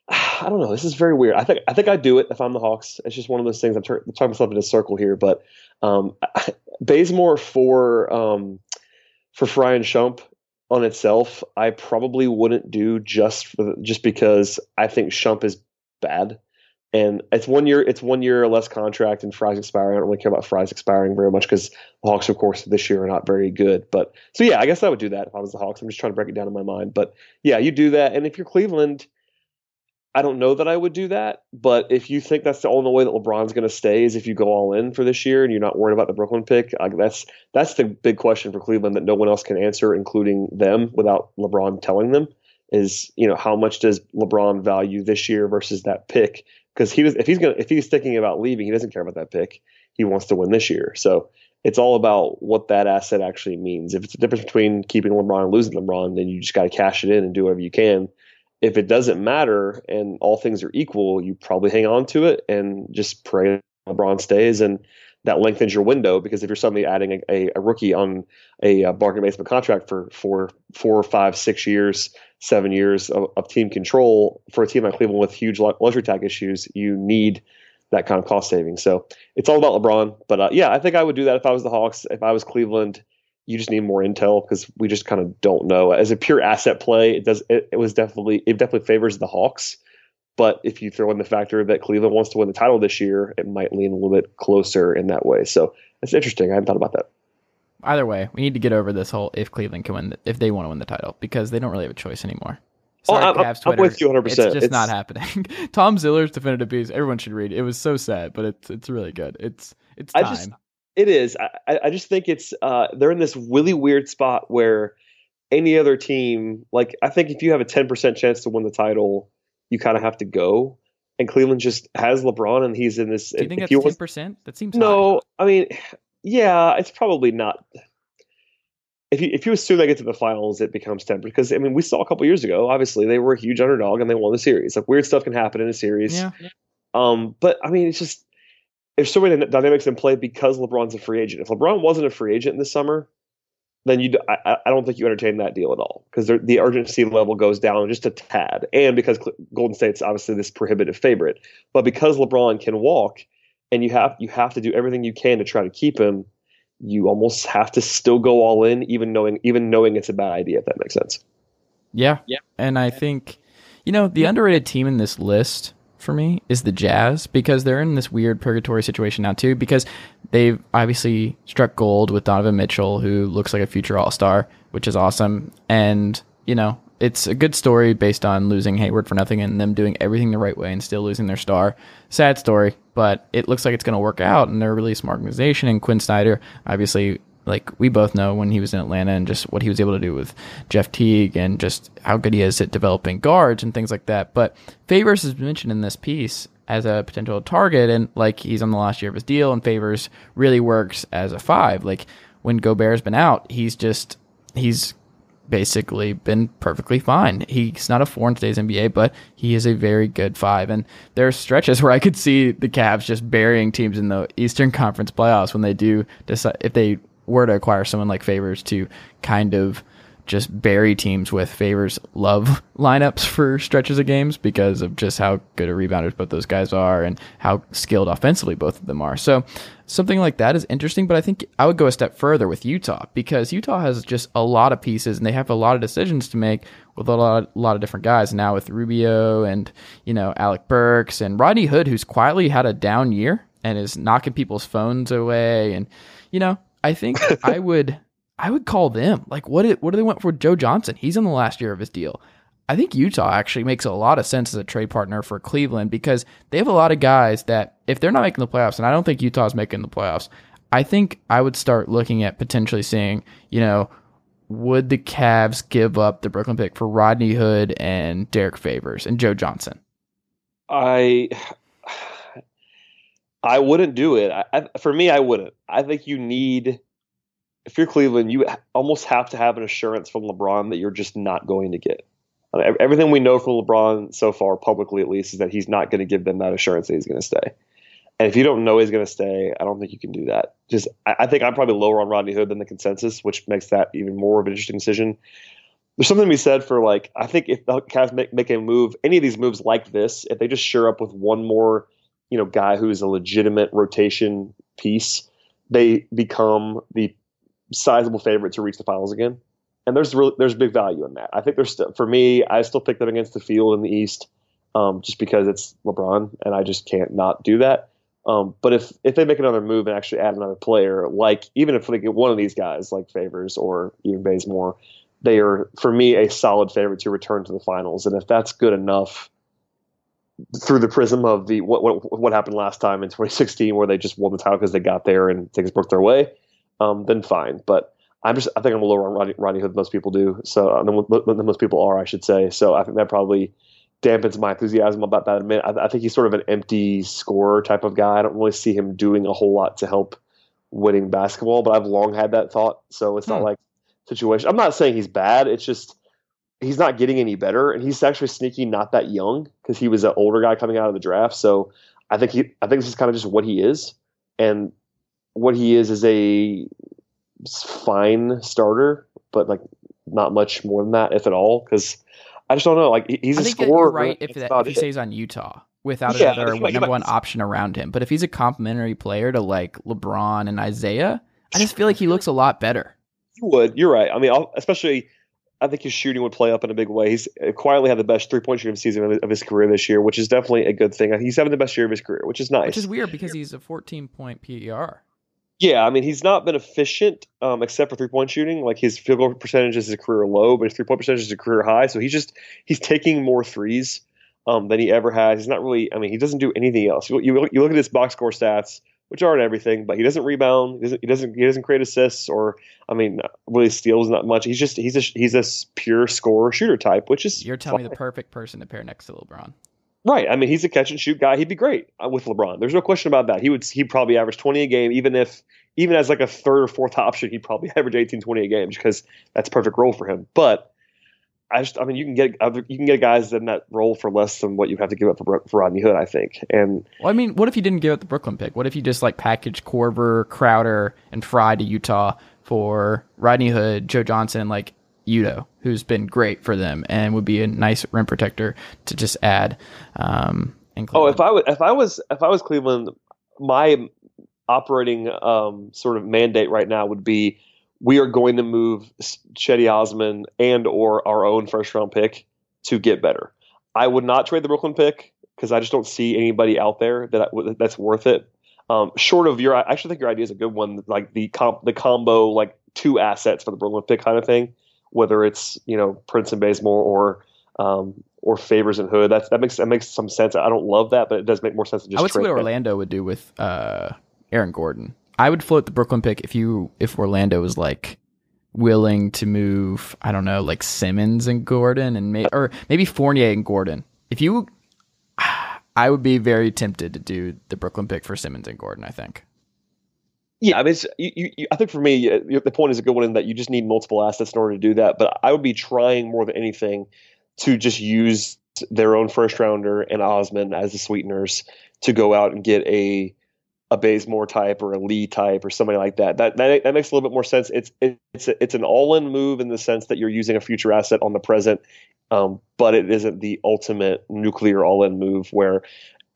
I don't know. This is very weird. I think I think I do it if I'm the Hawks. It's just one of those things. I'm, I'm talking myself in a circle here, but um, Bazemore for um, for Frye and Shump on itself, I probably wouldn't do just for just because I think Shump is bad and it's one year it's one year or less contract and Frye's expiring. I don't really care about Frye's expiring very much because the Hawks, of course, this year are not very good. But so yeah, I guess I would do that if I was the Hawks. I'm just trying to break it down in my mind. But yeah, you do that. And if you're Cleveland, I don't know that I would do that. But if you think that's the only way that LeBron's going to stay is if you go all in for this year and you're not worried about the Brooklyn pick, like that's that's the big question for Cleveland that no one else can answer, including them, without LeBron telling them. Is you know how much does LeBron value this year versus that pick? because he does, if he's going if he's thinking about leaving, he doesn't care about that pick. He wants to win this year. So it's all about what that asset actually means. If it's the difference between keeping LeBron and losing LeBron, then you just got to cash it in and do whatever you can. If it doesn't matter and all things are equal, you probably hang on to it and just pray LeBron stays and that lengthens your window because if you're suddenly adding a, a, a rookie on a, a bargain basement contract for four, five, six years, seven years of, of, team control for a team like Cleveland with huge luxury tag issues, you need that kind of cost savings. So it's all about LeBron. But uh, yeah, I think I would do that if I was the Hawks. If I was Cleveland, you just need more intel because we just kind of don't know. As a pure asset play, it does. It, it was definitely it definitely favors the Hawks. But if you throw in the factor that Cleveland wants to win the title this year, it might lean a little bit closer in that way. So it's interesting. I hadn't thought about that. Either way, we need to get over this whole if Cleveland can win, the, if they want to win the title, because they don't really have a choice anymore. Oh, Sorry, oh, I'm, Cavs Twitter. I'm with you 100. percent It's just it's, not happening. Tom Ziller's definitive piece. Everyone should read. It was so sad, but it's it's really good. It's it's time. I just, it is. I, I just think it's uh, they're in this really weird spot where any other team, like I think if you have a 10 percent chance to win the title, you kind of have to go. And Cleveland just has LeBron, and he's in this. Do you think that's ten percent? That seems no. High. I mean, yeah, it's probably not. if you if you assume they get to the finals, it becomes ten because I mean we saw a couple years ago. Obviously, they were a huge underdog and they won the series. Like weird stuff can happen in a series. Yeah. Um, but I mean, it's just there's so many dynamics in play because LeBron's a free agent. If LeBron wasn't a free agent this summer, then you I, I don't think you entertain that deal at all because the urgency level goes down just a tad, and because Golden State's obviously this prohibitive favorite, but because LeBron can walk, and you have you have to do everything you can to try to keep him. You almost have to still go all in, even knowing even knowing it's a bad idea. If that makes sense. Yeah, yeah, and I think you know the underrated team in this list for me is the Jazz because they're in this weird purgatory situation now too because they've obviously struck gold with Donovan Mitchell who looks like a future All-Star, which is awesome. And, you know, it's a good story based on losing Hayward for nothing and them doing everything the right way and still losing their star. Sad story, but it looks like it's going to work out and they're a really smart organization and Quin Snyder obviously like we both know when he was in Atlanta and just what he was able to do with Jeff Teague and just how good he is at developing guards and things like that. But Favors is mentioned in this piece as a potential target, and like he's on the last year of his deal, and Favors really works as a five. Like when Gobert's been out, he's just he's basically been perfectly fine. He's not a four in today's NBA, but he is a very good five. And there are stretches where I could see the Cavs just burying teams in the Eastern Conference playoffs when they do decide if they were to acquire someone like Favors to kind of just bury teams with Favors love lineups for stretches of games because of just how good a rebounders both those guys are and how skilled offensively both of them are. So something like that is interesting, but I think I would go a step further with Utah because Utah has just a lot of pieces and they have a lot of decisions to make with a lot, a lot of different guys now with Rubio and, you know, Alec Burks and Rodney Hood, who's quietly had a down year and is knocking people's phones away. And, you know, I think I would I would call them. Like what did, what do they want for Joe Johnson? He's in the last year of his deal. I think Utah actually makes a lot of sense as a trade partner for Cleveland because they have a lot of guys that if they're not making the playoffs, and I don't think Utah's making the playoffs, I think I would start looking at potentially seeing, you know, would the Cavs give up the Brooklyn pick for Rodney Hood and Derrick Favors and Joe Johnson? I I wouldn't do it. I, I, for me, I wouldn't. I think you need, if you're Cleveland, you almost have to have an assurance from LeBron that you're just not going to get. everything we know from LeBron so far, publicly at least, is that he's not going to give them that assurance that he's going to stay. And if you don't know he's going to stay, I don't think you can do that. Just, I, I think I'm probably lower on Rodney Hood than the consensus, which makes that even more of an interesting decision. There's something to be said for like, I think if the Cavs make, make a move, any of these moves like this, if they just shore up with one more – you know guy who's a legitimate rotation piece, they become the sizable favorite to reach the finals again. And there's really, there's big value in that. I think there's for me, I still pick them against the field in the East, um, just because it's LeBron, and I just can't not do that. Um, but if if they make another move and actually add another player, like even if they get one of these guys like Favors or even Bazemore, they are for me a solid favorite to return to the finals. And if that's good enough, through the prism of the what, what what happened last time in 2016 where they just won the title because they got there and things broke their way, um, then fine. But I'm just I think I'm a lower on Rodney, Rodney Hood than most people do. So uh, than, than, most people are, I should say. So I think that probably dampens my enthusiasm about that. Admit I, I think he's sort of an empty scorer type of guy. I don't really see him doing a whole lot to help winning basketball. But I've long had that thought. So it's hmm. not like situation. I'm not saying he's bad. It's just he's not getting any better, and he's actually sneaky not that young because he was an older guy coming out of the draft. So I think he, I think this is kind of just what he is, and what he is is a fine starter, but like not much more than that, if at all. Because I just don't know. Like he's I a think scorer. right if, that, if he stays on Utah without yeah, another number might, one option around him. But if he's a complementary player to like LeBron and Isaiah, I just feel like he looks a lot better. You would. You're right. I mean, I'll, especially I think his shooting would play up in a big way. He's quietly had the best three point shooting season of his career this year, which is definitely a good thing. He's having the best year of his career, which is nice. Which is weird because he's a 14 point PER. Yeah, I mean he's not been efficient um, except for three point shooting. Like his field goal percentage is a career low, but his three point percentage is a career high. So he's just he's taking more threes um, than he ever has. He's not really. I mean, he doesn't do anything else. You, you, you look at his box score stats which aren't everything, but he doesn't rebound. He doesn't. He doesn't. He doesn't create assists or, I mean, really steals not much. He's just he's a he's a pure scorer shooter type, which is you're telling fine. me the perfect person to pair next to LeBron. Right. I mean, he's a catch and shoot guy. He'd be great uh, with LeBron. There's no question about that. He would He'd probably average 20 a game, even if even as like a third or fourth option, he'd probably average 18, 20 a game because that's perfect role for him. But I just, I mean, you can get other, you can get guys in that role for less than what you have to give up for, for Rodney Hood, I think. And well, I mean, what if you didn't give up the Brooklyn pick? What if you just like package Korver, Crowder, and Frye to Utah for Rodney Hood, Joe Johnson, like Udoh, who's been great for them and would be a nice rim protector to just add. Um, oh, if I was if I was if I was Cleveland, my operating um, sort of mandate right now would be we are going to move Cedi Osman and or our own first round pick to get better. I would not trade the Brooklyn pick because I just don't see anybody out there that that's worth it. Um, short of your, I actually think your idea is a good one, like the comp, the combo, like two assets for the Brooklyn pick kind of thing. Whether it's you know Prince and Bazemore or um, or Favors and Hood, that's that makes that makes some sense. I don't love that, but it does make more sense to just. I would see what Orlando would do with uh, Aaron Gordon. I would float the Brooklyn pick if you if Orlando was like willing to move. I don't know, like Simmons and Gordon, and may, or maybe Fournier and Gordon. If you, I would be very tempted to do the Brooklyn pick for Simmons and Gordon. I think. Yeah, I mean, you, you, I think for me, uh, the point is a good one in that you just need multiple assets in order to do that. But I would be trying more than anything to just use their own first rounder and Osman as the sweeteners to go out and get a a Bazemore type or a Lee type or somebody like that. That that, that makes a little bit more sense. It's it's it's an all in move in the sense that you're using a future asset on the present, um, but it isn't the ultimate nuclear all in move where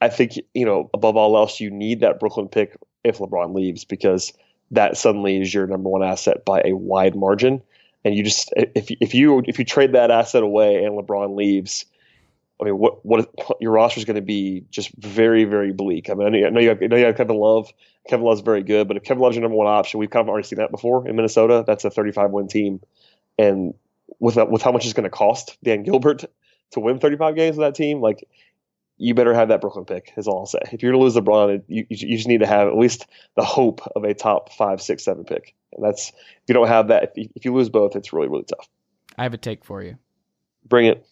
I think you know above all else you need that Brooklyn pick if LeBron leaves because that suddenly is your number one asset by a wide margin. And you just if if you if you trade that asset away and LeBron leaves, I mean, what what your roster is going to be just very very bleak. I mean, I know, you have, I know you have Kevin Love. Kevin Love's very good, but if Kevin Love's your number one option, we've kind of already seen that before in Minnesota. That's a 35 win team, and with with how much it's going to cost Dan Gilbert to win 35 games with that team, like you better have that Brooklyn pick. Is all I'll say. If you're going to lose LeBron, you you just need to have at least the hope of a top five, six, seven pick, and that's if you don't have that. If you lose both, it's really really tough. I have a take for you. Bring it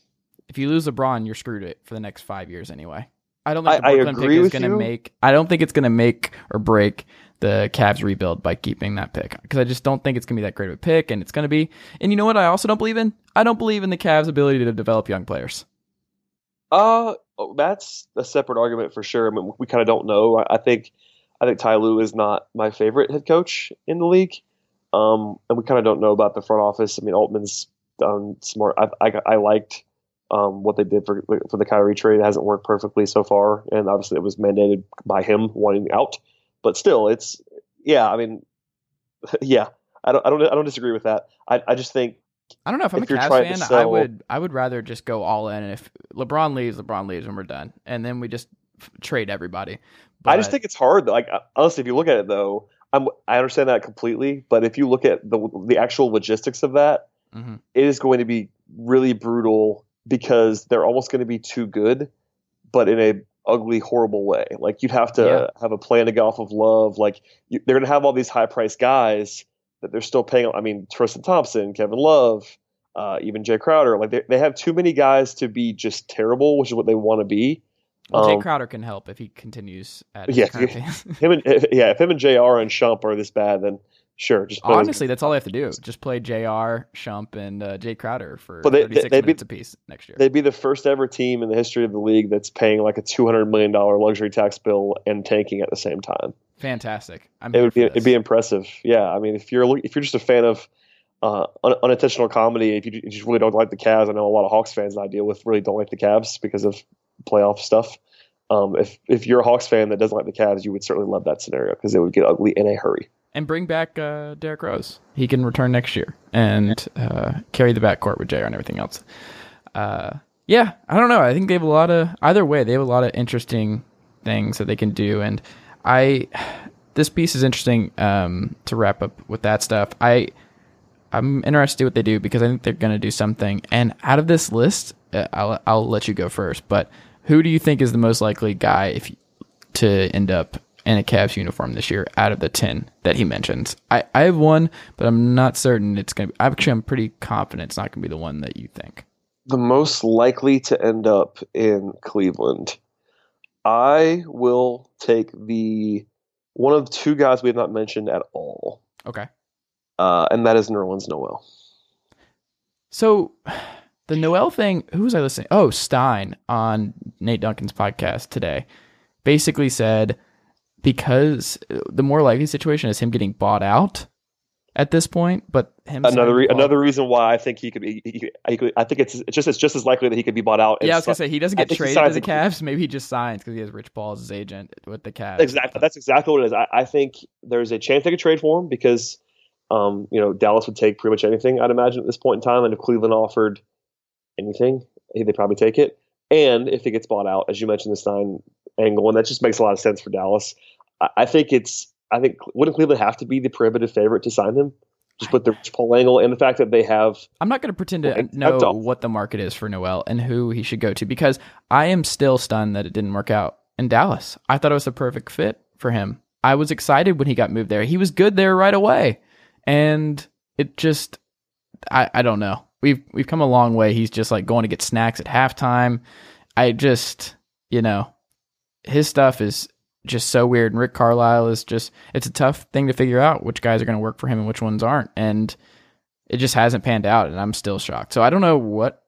if you lose LeBron, you're screwed it for the next five years anyway. I don't think the Brooklyn pick is going to make. I don't think it's going to make or break the Cavs rebuild by keeping that pick because I just don't think it's going to be that great of a pick, and it's going to be. And you know what? I also don't believe in. I don't believe in the Cavs' ability to develop young players. Uh, oh, that's a separate argument for sure. I mean, we kind of don't know. I, I think, I think Ty Lue is not my favorite head coach in the league. Um, and we kind of don't know about the front office. I mean, Altman's done smart. I, I, I liked um, what they did for for the Kyrie trade hasn't worked perfectly so far, and obviously it was mandated by him wanting out. But still, it's yeah. I mean, yeah. I don't I don't I don't disagree with that. I I just think I don't know if I'm if a Cavs fan. Sell, I would I would rather just go all in. And if LeBron leaves, LeBron leaves, and we're done, and then we just f- trade everybody. But, I just think it's hard. Like honestly, if you look at it though, I'm I understand that completely. But if you look at the the actual logistics of that, mm-hmm. it is going to be really brutal because they're almost going to be too good, but in a ugly, horrible way. Like you'd have to yeah. have a plan to get off of love. Like you, they're going to have all these high priced guys that they're still paying. I mean, Tristan Thompson, Kevin Love, uh, even Jae Crowder. Like they, they have too many guys to be just terrible, which is what they want to be. Well, Jae um, Crowder can help if he continues at yeah, him and yeah, if him and Jr. and Shump are this bad, then Sure. Just honestly, that's all they have to do. Just play Jr. Shump and uh, Jae Crowder for but they, 36 they'd minutes be, apiece next year. They'd be the first ever team in the history of the league that's paying like a two hundred million dollar luxury tax bill and tanking at the same time. Fantastic. I'm it would be it'd be impressive. Yeah, I mean, if you're if you're just a fan of uh, un- unintentional comedy, if you, if you just really don't like the Cavs, I know a lot of Hawks fans that I deal with really don't like the Cavs because of playoff stuff. Um, if if you're a Hawks fan that doesn't like the Cavs, you would certainly love that scenario because it would get ugly in a hurry and bring back uh, Derrick Rose. He can return next year and uh, carry the backcourt with Jr. and everything else. Uh, yeah, I don't know. I think they have a lot of either way. They have a lot of interesting things that they can do, and I this piece is interesting um, to wrap up with that stuff. I I'm interested to what they do because I think they're going to do something. And out of this list, uh, I'll I'll let you go first. But who do you think is the most likely guy if to end up in a Cavs uniform this year out of the 10 that he mentions. I, I have one, but I'm not certain it's going to be. Actually, I'm pretty confident it's not going to be the one that you think. The most likely to end up in Cleveland. I will take the one of two guys we have not mentioned at all, Okay. uh, and that is Nerlens Noel. So the Noel thing, who was I listening? Oh, Stein on Nate Duncan's podcast today basically said because the more likely situation is him getting bought out at this point, but him Another re- another reason why I think he could be. He, could- he could, I think it's, it's just it's just as likely that he could be bought out. Yeah, I was gonna say he doesn't get traded to the Cavs. Maybe he just signs because he has Rich Paul as his agent with the Cavs. Exactly. That's exactly what it is. I, I think there's a chance they could trade for him because, um, you know, Dallas would take pretty much anything. I'd imagine at this point in time, and if Cleveland offered anything, eh, they'd probably take it. And if it gets bought out, as you mentioned, the Stein angle, and that just makes a lot of sense for Dallas. I, I think it's. I think wouldn't Cleveland have to be the prohibitive favorite to sign him? Just with the Rich Paul angle and the fact that they have I'm not going to pretend to know what the market is for Noel and who he should go to because I am still stunned that it didn't work out in Dallas. I thought it was a perfect fit for him. I was excited when he got moved there. He was good there right away. And it just I, I don't know. We've we've come a long way. He's just like going to get snacks at halftime. I just, you know, his stuff is just so weird. And Rick Carlisle is just it's a tough thing to figure out which guys are going to work for him and which ones aren't. And it just hasn't panned out and I'm still shocked. So I don't know what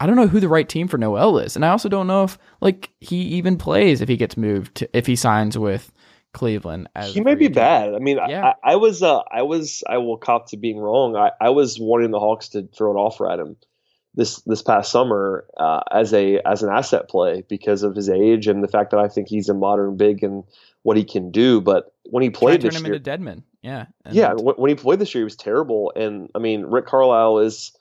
I don't know who the right team for Noel is. And I also don't know if like he even plays if he gets moved to, if he signs with Cleveland as he may be bad. I mean, Yeah. I, I was, uh, I was, I will cop to being wrong. I, I was wanting the Hawks to throw an offer at him this this past summer uh, as a as an asset play because of his age and the fact that I think he's a modern big and what he can do. But when he played to turn this him year, into Dedmon. Yeah. Yeah, when, when he played this year, he was terrible. And I mean, Rick Carlisle is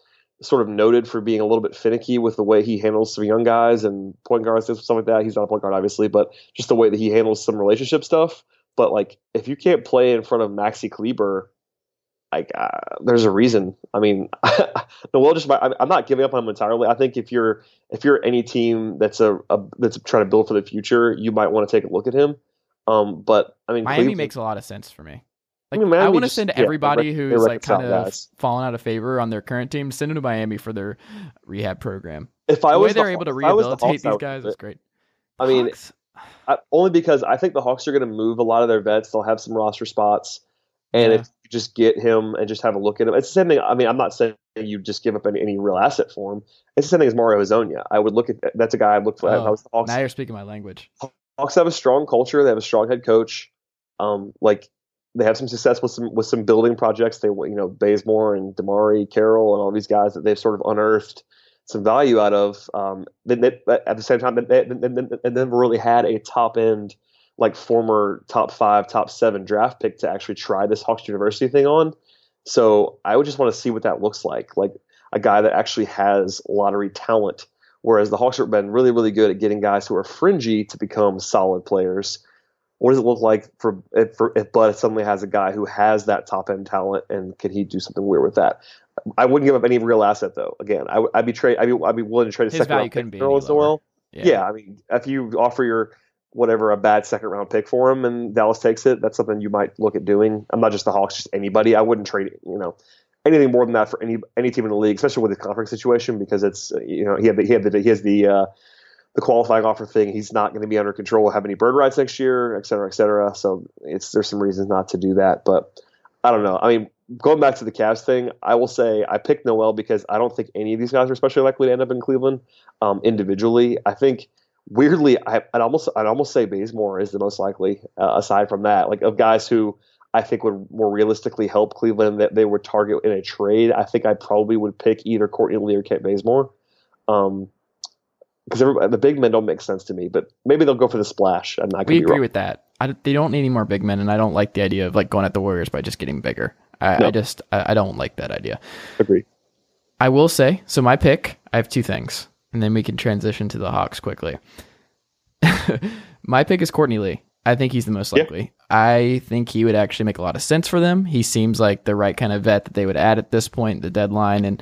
sort of noted for being a little bit finicky with the way he handles some young guys and point guards and stuff like that. He's not a point guard, obviously, but just the way that he handles some relationship stuff. But like, if you can't play in front of Maxi Kleber, like, uh, there's a reason. I mean, Noel just. I'm I'm not giving up on him entirely. I think if you're if you're any team that's a, a that's trying to build for the future, you might want to take a look at him. Um, but I mean, Miami Cleveland- makes a lot of sense for me. I Like, mean, I, want to send yeah, everybody rec- who's like kind of guys. fallen out of favor on their current team, send them to Miami for their rehab program. if I the was way they're the able to I was the rehabilitate Hawks, these guys is great. I mean, Hawks- I, only because I think the Hawks are going to move a lot of their vets. They'll have some roster spots, and Yeah. if you just get him and just have a look at him, it's the same thing. I mean, I'm not saying you just give up any, any real asset for him. It's the same thing as Mario Hezonja. I would look at that's a guy I'd look for. if I Oh, was the Hawks. now you're speaking my language. Hawks have a strong culture. They have a strong head coach. Um, like they have some success with some with some building projects. They you know Bazemore and DeMarre Carroll and all these guys that they've sort of unearthed some value out of. Um, then they, at the same time, they, they, they, they never really had a top end like former top five, top seven draft pick to actually try this Hawks University thing on. So I would just want to see what that looks like, like a guy that actually has lottery talent. Whereas the Hawks have been really, really good at getting guys who are fringy to become solid players. What does it look like for if, for, if Bud suddenly has a guy who has that top end talent, and can he do something weird with that? I wouldn't give up any real asset though. Again, I, would- I'd be trade. I'd be I'd be willing to trade a His second round pick for Noel. lower. Yeah. I mean, if you offer your whatever a bad second round pick for him and Dallas takes it, that's something you might look at doing. I'm not just the Hawks, just anybody. I wouldn't trade you know anything more than that for any any team in the league, especially with the conference situation because it's you know he had the, he had the, he has the uh, the qualifying offer thing. He's not going to be under control, have any bird rights next year, et cetera, et cetera. So it's there's some reasons not to do that, but I don't know. I mean, going back to the Cavs thing, I will say I picked Noel because I don't think any of these guys are especially likely to end up in Cleveland um, individually. I think weirdly, I, I'd almost I'd almost say Bazemore is the most likely. Uh, aside from that, like of guys who I think would more realistically help Cleveland that they would target in a trade. I think I probably would pick either Courtney Lee or Kent Bazemore. Um, because the big men don't make sense to me, but maybe they'll go for the splash. And I We agree wrong. with that. I, they don't need any more big men, and I don't like the idea of like going at the Warriors by just getting bigger. I, No. I just I, I don't like that idea. Agree. I will say, so my pick, I have two things, and then we can transition to the Hawks quickly. my pick is Courtney Lee. I think he's the most Yeah. likely. I think he would actually make a lot of sense for them. He seems like the right kind of vet that they would add at this point, the deadline, and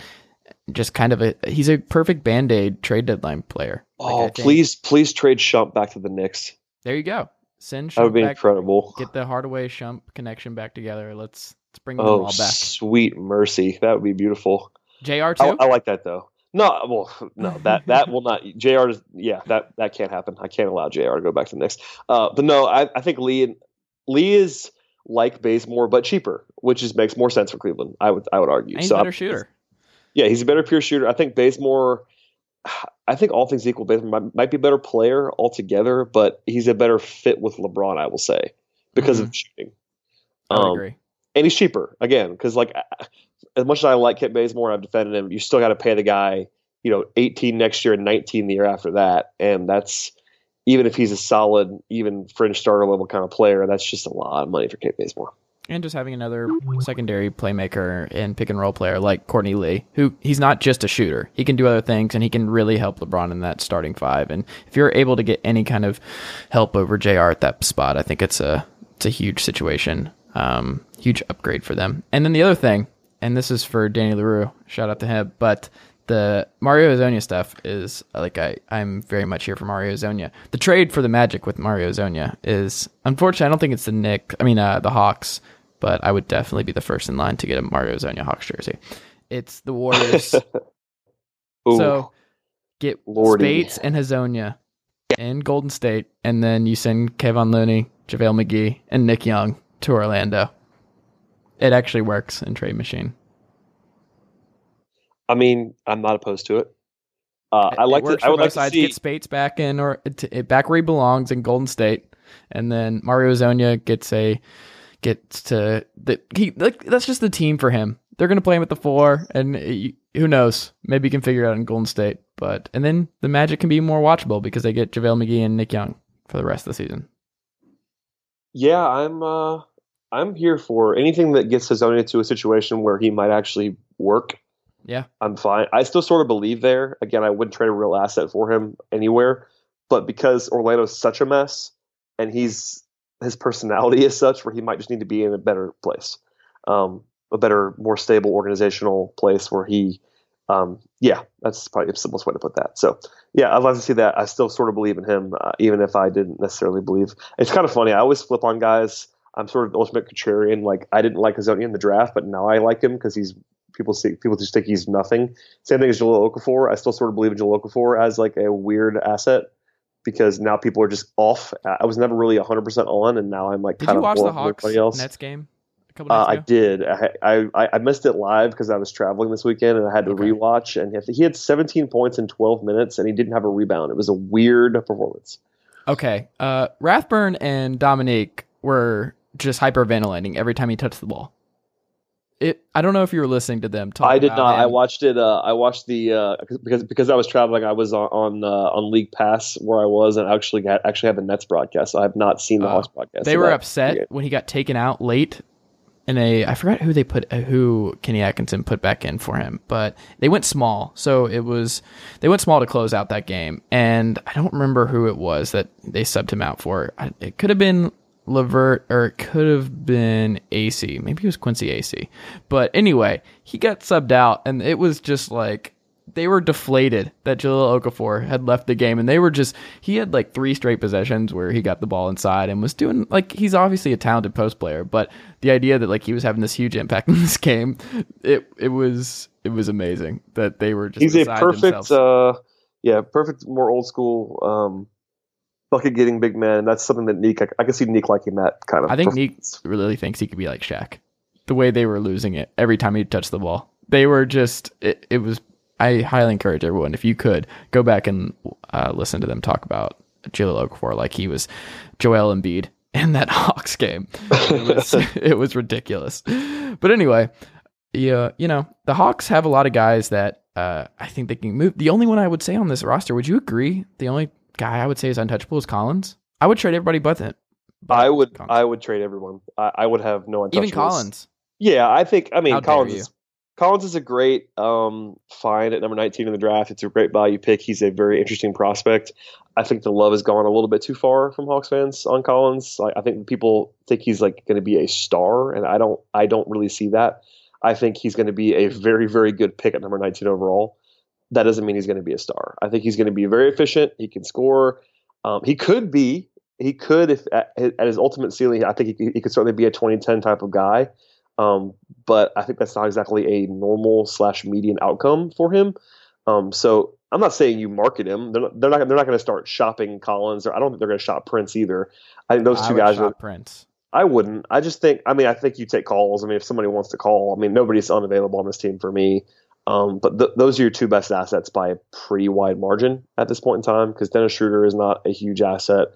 just kind of a he's a perfect band aid trade deadline player. Oh, think- please, please trade Shump back to the Knicks. There you go. Send That would Shump be back, incredible. get the Hardaway Shump connection back together. Let's let's bring them all Oh, back. sweet mercy, that would be beautiful. Jr. too. I, I like that though. No, well, no, that that will not. Jr. is yeah, that that can't happen. I can't allow Jr. to go back to the Knicks. Uh, but no, I, I think Lee. Lee is like Bazemore but cheaper, which just makes more sense for Cleveland. I would I would argue. And he's so a better I'm- shooter. Yeah, he's a better pure shooter. I think Bazemore. I think all things equal, Bazemore might, might be a better player altogether, but he's a better fit with LeBron. I will say because of shooting. I Um, agree. and he's cheaper again because like as much as I like Kent Bazemore and I've defended him, you still got to pay the guy you know 18 next year and 19 the year after that, and that's even if he's a solid, even fringe starter level kind of player, that's just a lot of money for Kent Bazemore. And just having another secondary playmaker and pick and roll player like Courtney Lee, who he's not just a shooter. He can do other things and he can really help LeBron in that starting five. And if you're able to get any kind of help over JR at that spot, I think it's a it's a huge situation. Um, huge upgrade for them. And then the other thing, and this is for Danny Leroux, shout out to him, but the Mario Hezonja stuff is like I, I'm very much here for Mario Hezonja. The trade for the Magic with Mario Hezonja is unfortunately I don't think it's the Nick I mean uh, the Hawks, but I would definitely be the first in line to get a Mario Hezonja Hawks jersey. It's the Warriors. So get Lordy. Speights and Hezonja in Golden State, and then you send Kevon Looney, JaVale McGee, and Nick Young to Orlando. It actually works in Trade Machine. I mean, I'm not opposed to it. Uh, I It like works to. I would like to see. Get Speights back in or t- back where he belongs in Golden State, and then Mario Hezonja gets a gets to the he like that's just the team for him. They're gonna play him at the four, and uh, who knows? Maybe he can figure it out in Golden State. But and then the Magic can be more watchable because they get JaVale McGee and Nick Young for the rest of the season. Yeah, I'm. Uh, I'm here for anything that gets Hezonja to a situation where he might actually work. Yeah. I'm fine. I still sort of believe there. Again, I wouldn't trade a real asset for him anywhere, but because Orlando's such a mess, and he's his personality is such where he might just need to be in a better place, um, a better, more stable organizational place where he, um, yeah, that's probably the simplest way to put that. So, yeah, I'd love to see that. I still sort of believe in him, uh, even if I didn't necessarily believe. It's kind of funny. I always flip on guys. I'm sort of the ultimate contrarian. Like I didn't like Hezonja in the draft, but now I like him because he's people see people just think he's nothing. Same thing as Jahlil Okafor. I still sort of believe in Jahlil Okafor as like a weird asset because now people are just off. I was never really 100 percent on, and now I'm like Did kind you of watch the Hawks else. Nets game Uh, I did. I, I I missed it live because I was traveling this weekend and I had to Okay. rewatch. And he had 17 points in 12 minutes, and he didn't have a rebound. It was a weird performance. Okay. Uh, Rathbun and Dominique were just hyperventilating every time he touched the ball. It. I don't know if you were listening to them. Talk I did not. I watched it. Uh, I watched the uh, because because I was traveling. I was on on, uh, on League Pass where I was, and I actually got actually had the Nets broadcast. So I have not seen the Oh. Hawks broadcast. They were that upset when he got taken out late. And a, I forgot who they put, uh, who Kenny Atkinson put back in for him, but they went small. So it was, they went small to close out that game. And I don't remember who it was that they subbed him out for. I, it could have been LeVert or it could have been Acy. Maybe it was Quincy Acy. But anyway, he got subbed out and it was just like, they were deflated that Jahlil Okafor had left the game, and they were just he had like three straight possessions where he got the ball inside and was doing like he's obviously a talented post player, but the idea that like he was having this huge impact in this game, it it was it was amazing that they were just He's a perfect, uh, yeah, perfect, more old school um, bucket getting big man. That's something that Neek. I, I can see Neek liking that kind of. I think Neek really thinks he could be like Shaq. The way they were losing it every time he touched the ball, they were just it, it was. I highly encourage everyone if you could go back and uh, listen to them talk about Jahlil Okafor like he was Joel Embiid in that Hawks game. It was, it was ridiculous. But anyway, yeah, you know the Hawks have a lot of guys that uh, I think they can move. The only one I would say on this roster, would you agree? The only guy I would say is untouchable is Collins. I would trade everybody but but I would. Collins. I would trade everyone. I, I would have no even untouchables. Collins. Yeah, I think. I mean, How Collins. Is, Collins is a great um, find at number 19 in the draft. It's a great value pick. He's a very interesting prospect. I think the love has gone a little bit too far from Hawks fans on Collins. I think people think he's like going to be a star, and I don't. I don't really see that. I think he's going to be a very, very good pick at number 19 overall. That doesn't mean he's going to be a star. I think he's going to be very efficient. He can score. Um, he could be. He could, if at, at his ultimate ceiling, I think he, he could certainly be a 2010 type of guy. Um, but I think that's not exactly a normal slash median outcome for him. Um, so I'm not saying you market him. They're not. They're not, they're not going to start shopping Collins. Or I don't think they're going to shop Prince either. I think those I two guys shop are. Prince. I wouldn't. I just think. I mean, I think you take calls. I mean, if somebody wants to call, I mean, nobody's unavailable on this team for me. Um, but th- those are your two best assets by a pretty wide margin at this point in time because Dennis Schroeder is not a huge asset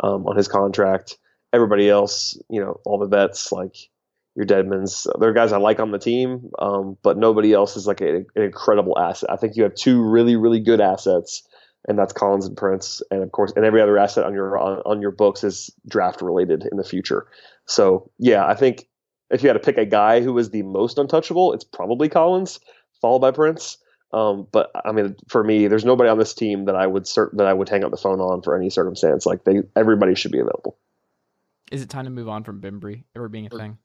um, on his contract. Everybody else, you know, all the vets like your Dedmons, they're guys I like on the team, um, but nobody else is like a, an incredible asset. I think you have two really, really good assets, and that's Collins and Prince, and of course, and every other asset on your on, on your books is draft related in the future. So yeah, I think if you had to pick a guy who was the most untouchable, it's probably Collins followed by Prince. Um, but I mean, for me, there's nobody on this team that I would cert- that I would hang up the phone on for any circumstance. Like they, everybody should be available. Is it time to move on from Bembry ever being a thing?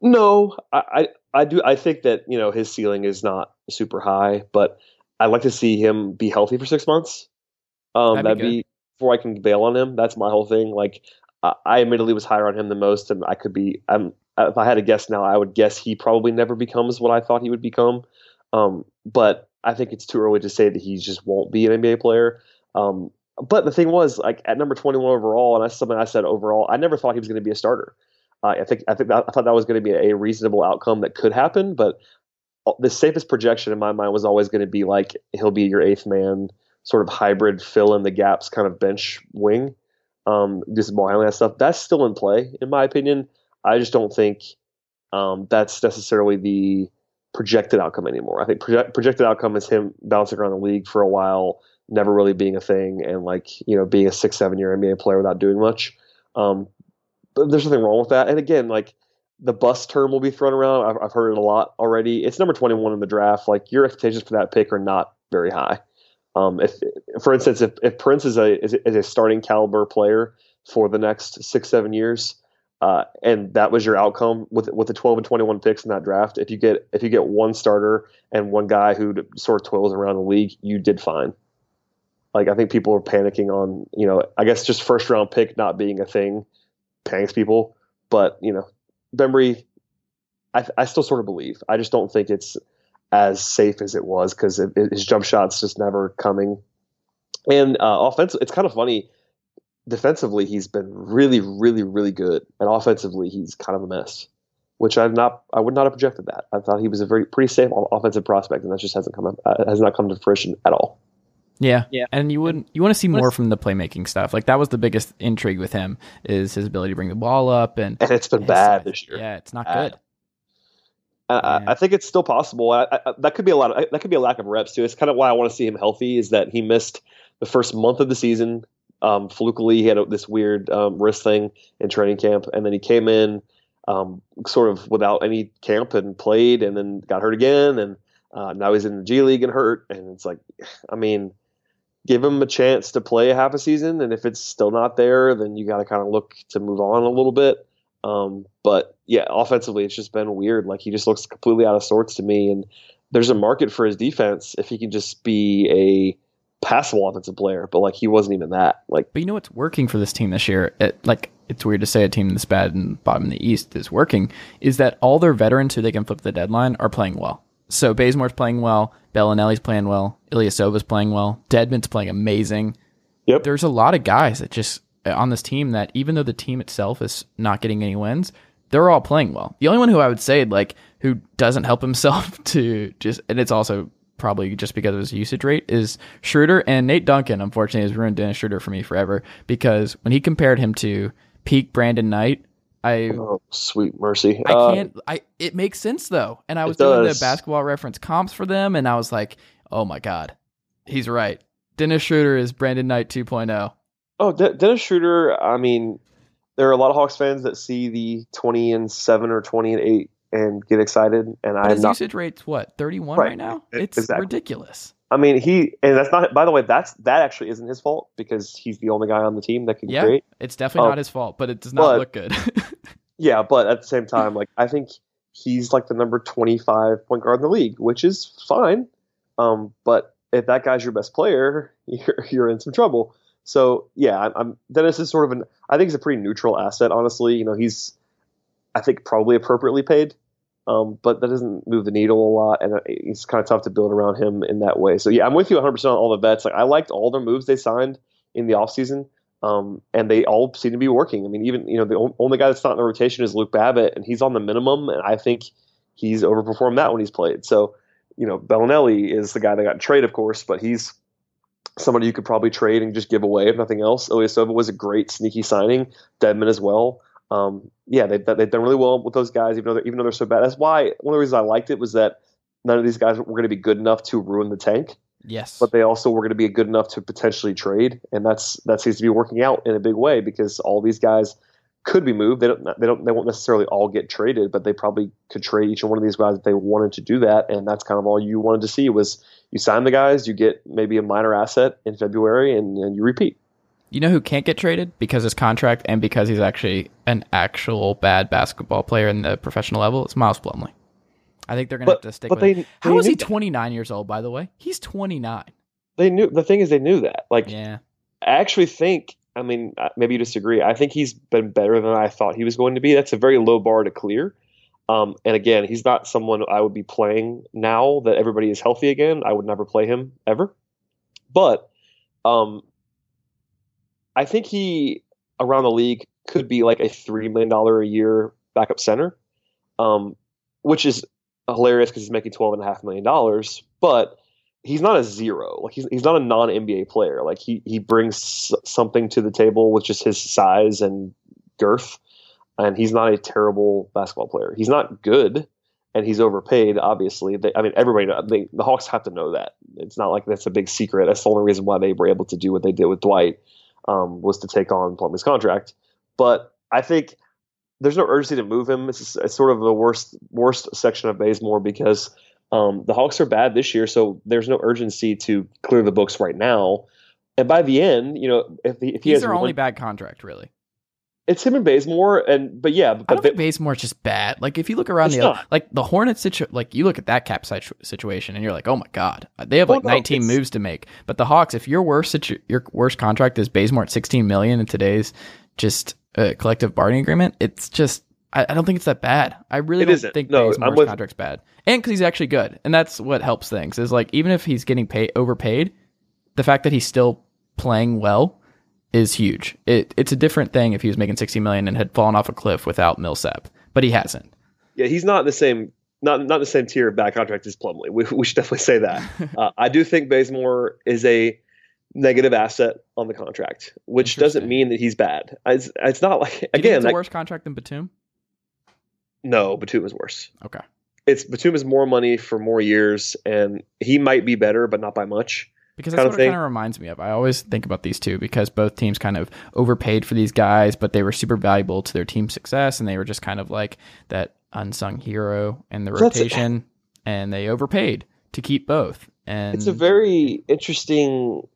No, I, I, I do. I think that you know his ceiling is not super high, but I'd like to see him be healthy for six months. Um, that'd, that'd be, be, before I can bail on him. That's my whole thing. Like I, I admittedly was higher on him than most, and I could be. I'm if I had to guess now, I would guess he probably never becomes what I thought he would become. Um, but I think it's too early to say that he just won't be an NBA player. Um, but the thing was, like at number 21 overall, and that's something I said overall, I never thought he was going to be a starter. Uh, I think I think that, I thought that was going to be a reasonable outcome that could happen, but the safest projection in my mind was always going to be like he'll be your eighth man, sort of hybrid, fill in the gaps kind of bench wing, um, do some ball handling that stuff. That's still in play, in my opinion. I just don't think um, that's necessarily the projected outcome anymore. I think project, projected outcome is him bouncing around the league for a while, never really being a thing, and like you know being a six seven year NBA player without doing much. Um, but there's nothing wrong with that. And again, like the bust term will be thrown around. I've, I've heard it a lot already. It's number 21 in the draft. Like your expectations for that pick are not very high. Um, if, for instance, if, if Prince is a, is a starting caliber player for the next six seven years, uh, and that was your outcome with with the 12 and 21 picks in that draft. If you get if you get one starter and one guy who sort of toils around the league, you did fine. Like I think people are panicking on you know I guess just first round pick not being a thing panics people, but you know Bembry, I, I still sort of believe. I just don't think it's as safe as it was because his jump shot's just never coming. And uh, offense, it's kind of funny defensively, he's been really, really, really good, and offensively, he's kind of a mess. Which I've not, I would not have projected that. I thought he was a very pretty safe offensive prospect, and that just hasn't come, uh, has not come to fruition at all. Yeah, yeah, and you would you want to see more from the playmaking stuff. Like that was the biggest intrigue with him is his ability to bring the ball up, and and it's been bad this year. Yeah, it's not bad. good. Uh, I think it's still possible. I, I, that could be a lot. Of, that could be a lack of reps too. It's kind of why I want to see him healthy. Is that he missed the first month of the season um, flukily, he had this weird um, wrist thing in training camp, and then he came in um, sort of without any camp and played, and then got hurt again, and uh, now he's in the G League and hurt, and it's like, I mean, give him a chance to play a half a season, and if it's still not there, then you got to kind of look to move on a little bit. Um, but yeah, offensively, it's just been weird. Like he just looks completely out of sorts to me, and there's a market for his defense if he can just be a passable offensive player, but like he wasn't even that. Like, but you know what's working for this team this year? It, like it's weird to say a team this bad and bottom in the East is working. Is that all their veterans who they can flip the deadline are playing well? So Bazemore's playing well, Belinelli's playing well, Ilyasova's playing well, Dedmon's playing amazing. Yep. There's a lot of guys that just uh, on this team that even though the team itself is not getting any wins, they're all playing well. The only one who I would say like who doesn't help himself to just and it's also probably just because of his usage rate, is Schroeder. And Nate Duncan, unfortunately, has ruined Dennis Schroeder for me forever because when he compared him to peak Brandon Knight, I oh, sweet mercy. I uh, can't. I it makes sense though, and I was doing the basketball reference comps for them, and I was like, oh my god, he's right. Dennis Schroeder is Brandon Knight 2.0. Oh, De- Dennis Schroeder. I mean, there are a lot of Hawks fans that see the 20 and seven or 20 and eight and get excited. And I his not, usage rate's what thirty one right. right. now. It's exactly. ridiculous. I mean, he and that's not. By the way, that's that actually isn't his fault because he's the only guy on the team that can yeah, create. It's definitely um, not his fault, but it does not but, look good. yeah, but at the same time, like I think he's like the number twenty five point guard in the league, which is fine. Um, but if that guy's your best player, you're you're in some trouble. So yeah, I'm, I'm Dennis is sort of an. I think he's a pretty neutral asset, honestly. You know, he's I think probably appropriately paid. Um, but that doesn't move the needle a lot, and it's kind of tough to build around him in that way. So yeah, I'm with you 100 percent on all the bets. Like I liked all their moves they signed in the offseason. Um, and they all seem to be working. I mean, even you know the only guy that's not in the rotation is Luke Babbitt, and he's on the minimum, and I think he's overperformed that when he's played. So, you know, Belinelli is the guy that got traded, of course, but he's somebody you could probably trade and just give away if nothing else. Ilyasova was a great sneaky signing. Dedmon as well. Um, yeah, they, they've done really well with those guys, even though they're, even though they're so bad. That's why one of the reasons I liked it was that none of these guys were going to be good enough to ruin the tank. Yes, but they also were going to be good enough to potentially trade, and that's that seems to be working out in a big way because all these guys could be moved. They don't they don't they won't necessarily all get traded, but they probably could trade each one of these guys if they wanted to do that, and that's kind of all you wanted to see was you sign the guys, you get maybe a minor asset in February, and, and you repeat. You know who can't get traded because his contract and because he's actually an actual bad basketball player in the professional level? It's Miles Plumlee. I think they're going to have to stick with. They, they How is he 29 years old? By the way, he's 29. They knew the thing is they knew that. Like, yeah, I actually think. I mean, uh, maybe you disagree. I think he's been better than I thought he was going to be. That's a very low bar to clear. Um, and again, he's not someone I would be playing now that everybody is healthy again. I would never play him ever. But um, I think he around the league could be like a three million dollar a year backup center, um, which is hilarious because he's making twelve and a half million dollars. But he's not a zero. Like he's he's not a non NBA player. Like he he brings something to the table with just his size and girth, and he's not a terrible basketball player. He's not good, and he's overpaid. Obviously, they, I mean everybody. They, the Hawks have to know that. It's not like that's a big secret. That's the only reason why they were able to do what they did with Dwight um, was to take on Plumlee's contract. But I think there's no urgency to move him. It's, it's sort of the worst worst section of Bazemore because um, the Hawks are bad this year, so there's no urgency to clear the books right now. And by the end, you know, if he, if he he's has their one, only bad contract, really. It's him and Bazemore, and but yeah, I but don't think Bazemore's just bad. Like if you look around the other, like the Hornets situ- like you look at that cap situ- situation and you're like, oh my god, they have Well, like no, 19 moves to make. But the Hawks, if your worst situ- your worst contract is Bazemore at 16 million in today's just uh, collective bargaining agreement, it's just I, I don't think it's that bad. I really It don't isn't. think No, Bazemore's with- contract's bad, and because he's actually good, and that's what helps things. Is like even if he's getting paid overpaid, the fact that he's still playing well is huge. It it's a different thing if he was making 60 million and had fallen off a cliff without Millsap, but he hasn't. yeah, he's not in the same not not the same tier of bad contract as Plumlee. We, we should definitely say that. uh, I do think Bazemore is a negative asset on the contract, which doesn't mean that he's bad. It's, it's not like again, it's a worse contract than Batum. no, Batum is worse. Okay. It's Batum is more money for more years, and he might be better, but not by much. Because that's kind what it kind of reminds me of. I always think about these two because both teams kind of overpaid for these guys, but they were super valuable to their team success, and they were just kind of like that unsung hero in the rotation, and they overpaid to keep both. And It's a very interesting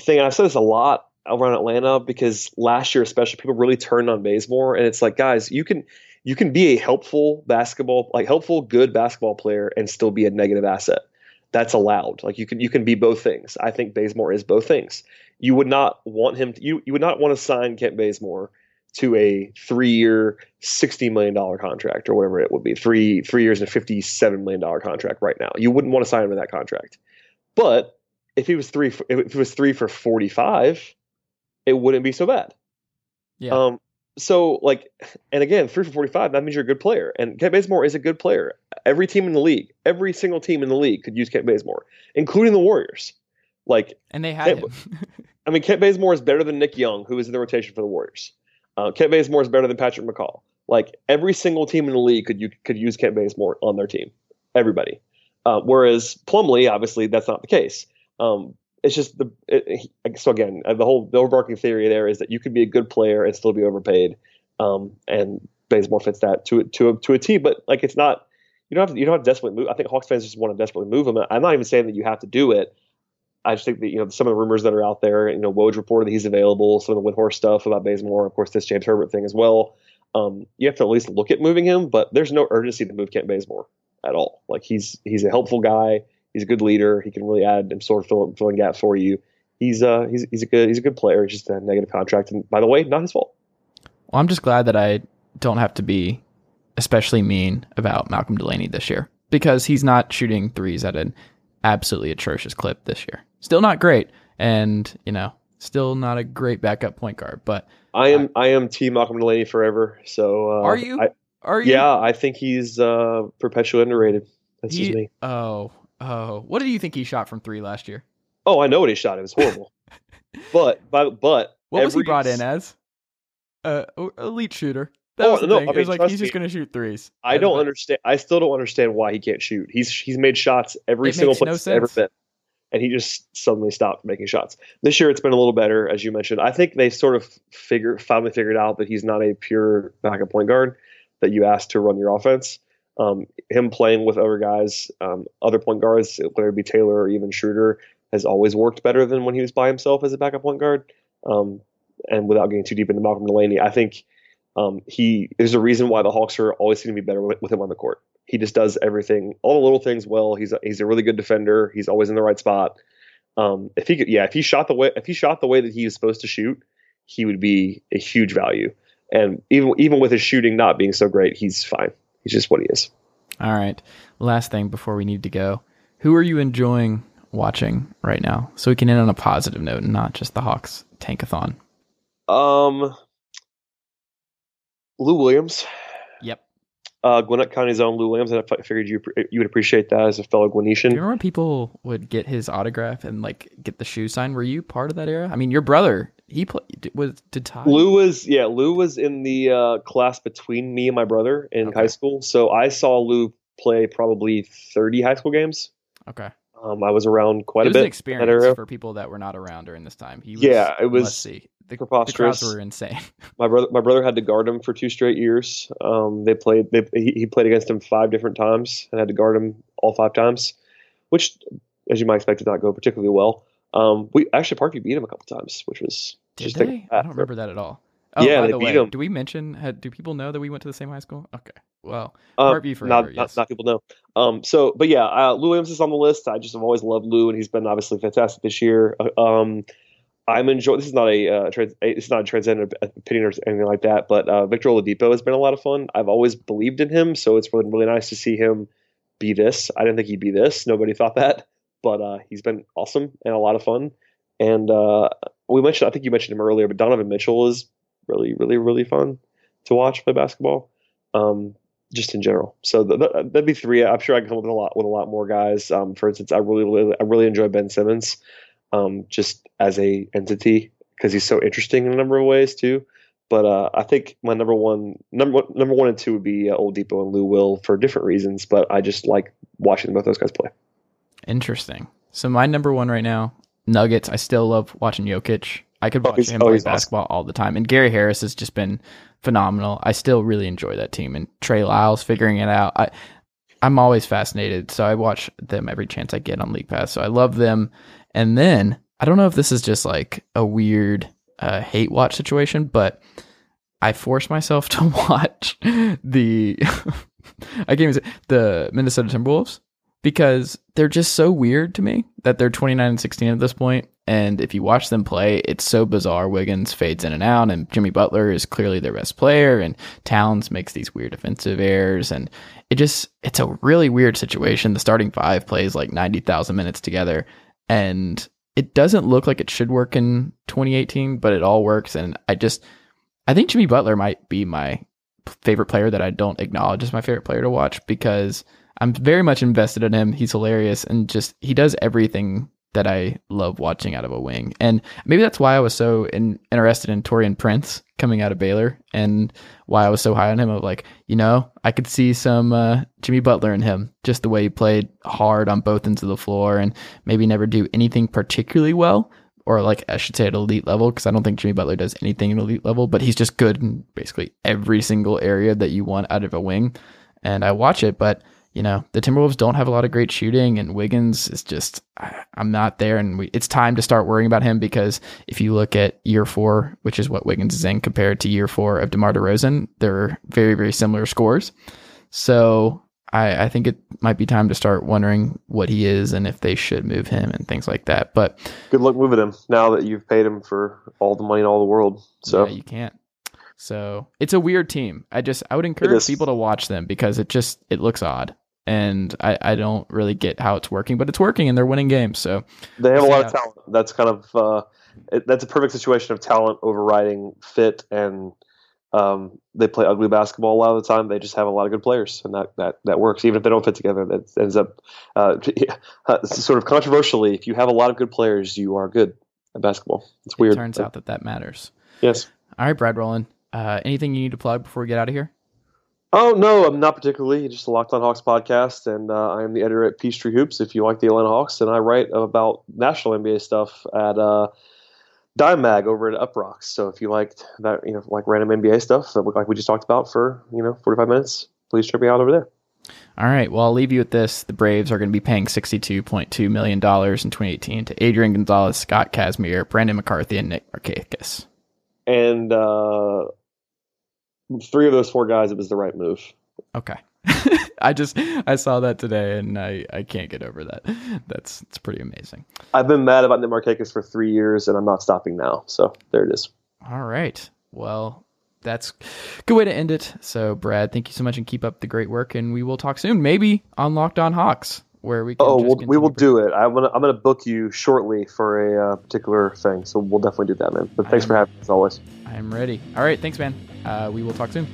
thing. And I've said this a lot around Atlanta because last year, especially, people really turned on Bazemore, and it's like, guys, you can you can be a helpful basketball, like helpful, good basketball player, and still be a negative asset. That's allowed. Like you can you can be both things. I think Bazemore is both things. You would not want him. To, you you would not want to sign Kent Bazemore to a three year, sixty million dollar contract or whatever it would be. Three three years and fifty seven million dollar contract right now. You wouldn't want to sign him to that contract. But if he was three, for, if it was three for forty five, it wouldn't be so bad. yeah. Um, so like, and again, three for forty-five. That means you're a good player, and Kent Bazemore is a good player. Every team in the league, every single team in the league could use Kent Bazemore, including the Warriors. Like, and they had him. I mean, Kent Bazemore is better than Nick Young, who is in the rotation for the Warriors. Uh, Kent Bazemore is better than Patrick McCaw. Like every single team in the league could you could use Kent Bazemore on their team. Everybody. Uh, whereas Plumlee, obviously, that's not the case. Um, it's just the it, so again uh, the whole the overarching theory there is that you could be a good player and still be overpaid, um, and Bazemore fits that to to to a T. But like it's not you don't have to, you don't have to desperately move. I think Hawks fans just want to desperately move him. I'm not even saying that you have to do it. I just think that you know some of the rumors that are out there. You know, Woj reported that he's available. Some of the Windhorst stuff about Bazemore, of course, this James Herbert thing as well. Um, you have to at least look at moving him, but there's no urgency to move Kent Bazemore at all. Like he's he's a helpful guy. He's a good leader. He can really add and sort of fill, filling gaps for you. He's uh he's he's a good he's a good player. He's just a negative contract, and by the way, not his fault. Well, I'm just glad that I don't have to be especially mean about Malcolm Delaney this year because he's not shooting threes at an absolutely atrocious clip this year. Still not great, and you know Still not a great backup point guard, but I am I am Team Malcolm Delaney forever. So uh, are you? I, are you? yeah, I think he's uh, perpetually underrated. That's He- just me. Oh, oh. What did you think he shot from three last year? Oh, I know what he shot. It was horrible. but but but What was he brought in as? Uh, elite shooter. That Oh, was the no, thing. I it was like he's just going to shoot threes. I don't understand. I still don't understand why he can't shoot. He's he's made shots every It single makes no place ever been, and he just suddenly stopped making shots. This year, it's been a little better, as you mentioned. I think they sort of figure finally figured out that he's not a pure backup point guard that you ask to run your offense. Um, him playing with other guys, um, other point guards, whether it be Taylor or even Schroeder, has always worked better than when he was by himself as a backup point guard. Um, and without getting too deep into Malcolm Delaney, I think um, he there's a reason why the Hawks are always going to be better with, with him on the court. He just does everything, all the little things well. He's a, he's a really good defender. He's always in the right spot. Um, if he could, yeah, if he shot the way if he shot the way that he was supposed to shoot, he would be a huge value. And even even with his shooting not being so great, he's fine. He's just what he is. All right. Last thing before we need to go. Who are you enjoying watching right now? So we can end on a positive note and not just the Hawks tankathon. Um, Lou Williams, Yep. uh, Gwinnett County's own Lou Williams, and I figured you you would appreciate that as a fellow Gwinnetian. Do you remember when people would get his autograph and like get the shoe sign? Were you part of that era? I mean, your brother, he played was did Ty? Lou was yeah, Lou was in the uh, class between me and my brother in Okay. high school. So I saw Lou play probably thirty high school games. Okay. Um, I was around quite it a was bit. an experience for people that were not around during this time. He was, Yeah, it was Let's see. The, the preposterous. crowds were insane. My brother, my brother had to guard him for two straight years. Um, they played. They, he, he played against him five different times and had to guard him all five times, which, as you might expect, did not go particularly well. Um, we actually Parkview beat him a couple times, which was Did they? I don't remember that at all. Oh, Yeah, by the way, do we mention? Had, do people know that we went to the same high school? Okay. Well, Uh, Parkview forever. not, yes. not, not people know. Um, so, but yeah, uh, Lou Williams is on the list. I just have always loved Lou, and he's been obviously fantastic this year. Uh, Um, I'm enjoying. This is not a, uh, trans, a it's not a transcendent opinion or anything like that. But uh, Victor Oladipo has been a lot of fun. I've always believed in him, so it's really really nice to see him be this. I didn't think he'd be this. Nobody thought that, but uh, he's been awesome and a lot of fun. And uh, we mentioned, I think you mentioned him earlier, but Donovan Mitchell is really really really fun to watch play basketball. Um, just in general. So th- th- that'd be three. I'm sure I can come up with a lot with a lot more guys. Um, for instance, I really, really I really enjoy Ben Simmons, um, just as a entity because he's so interesting in a number of ways too. But uh, I think my number one number number one and two would be uh, Oladipo and Lou Will for different reasons. But I just like watching both those guys play. Interesting. So my number one right now, Nuggets. I still love watching Jokic. I could Oh, watch he's- him oh, play awesome. basketball all the time. And Gary Harris has just been phenomenal. I still really enjoy that team. And Trey Lyles figuring it out. I I'm always fascinated. So I watch them every chance I get on League Pass. So I love them. And then I don't know if this is just like a weird uh, hate watch situation, but I force myself to watch the I can't even say the Minnesota Timberwolves because they're just so weird to me that they're 29 and 16 at this point and if you watch them play it's so bizarre. Wiggins fades in and out and Jimmy Butler is clearly their best player and Towns makes these weird offensive errors and it just it's a really weird situation. The starting five plays like 90,000 minutes together and it doesn't look like it should work in 2018 but it all works and I just I think Jimmy Butler might be my favorite player that I don't acknowledge as my favorite player to watch because I'm very much invested in him. He's hilarious and just he does everything that I love watching out of a wing. And maybe that's why I was so in, interested in Taurean Prince coming out of Baylor and why I was so high on him of like, you know, I could see some uh, Jimmy Butler in him, just the way he played hard on both ends of the floor and maybe never do anything particularly well or like I should say at elite level because I don't think Jimmy Butler does anything at elite level, but he's just good in basically every single area that you want out of a wing. And I watch it, but you know the Timberwolves don't have a lot of great shooting, and Wiggins is just I, I'm not there, and we, it's time to start worrying about him because if you look at year four, which is what Wiggins is in compared to year four of DeMar DeRozan, they're very very similar scores. So I, I think it might be time to start wondering what he is and if they should move him and things like that. But Good luck moving him now that you've paid him for all the money in all the world. So yeah, you can't. So it's a weird team. I just I would encourage people to watch them because it just it looks odd. And I, I don't really get how it's working, but it's working and they're winning games. So they have a lot of talent. That's kind of uh, it, that's a perfect situation of talent overriding fit, and um, they play ugly basketball a lot of the time. They just have a lot of good players, and that that that works. Even if they don't fit together, that ends up uh, sort of controversially. If you have a lot of good players, you are good at basketball. It's weird. It turns out that that matters. Yes. All right, Brad Rowland. Uh, anything you need to plug before we get out of here? Oh no, I'm not particularly. Just a Locked On Hawks podcast, and uh, I am the editor at Peachtree Hoops. If you like the Atlanta Hawks, and I write about national NBA stuff at uh, Dime Mag over at Uproxx. So if you liked that, you know, like random NBA stuff, that like we just talked about for you know 45 minutes, please check me out over there. All right. Well, I'll leave you with this. The Braves are going to be paying $62.2 million in 2018 to Adrian Gonzalez, Scott Kazmir, Brandon McCarthy, and Nick Markakis. And uh, three of those four guys, it was the right move. Okay. I just I saw that today and I, I can't get over that. That's it's pretty amazing. I've been mad about Nick Markakis for three years and I'm not stopping now. So there it is. All right. Well, that's a good way to end it. So Brad, thank you so much and keep up the great work and we will talk soon. Maybe on Locked On Hawks where we can Oh, we'll, we will do it. I'm gonna I'm gonna book you shortly for a uh, particular thing. So we'll definitely do that, man. But thanks for having me as always. I'm ready. All right, thanks, man. Uh, we will talk soon.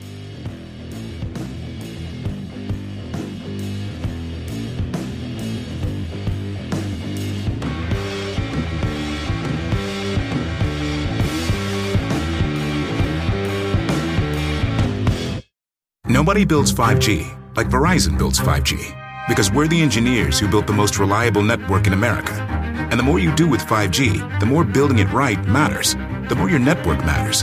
Nobody builds 5G like Verizon builds 5G because we're the engineers who built the most reliable network in America. And the more you do with 5G, the more building it right matters. The more your network matters.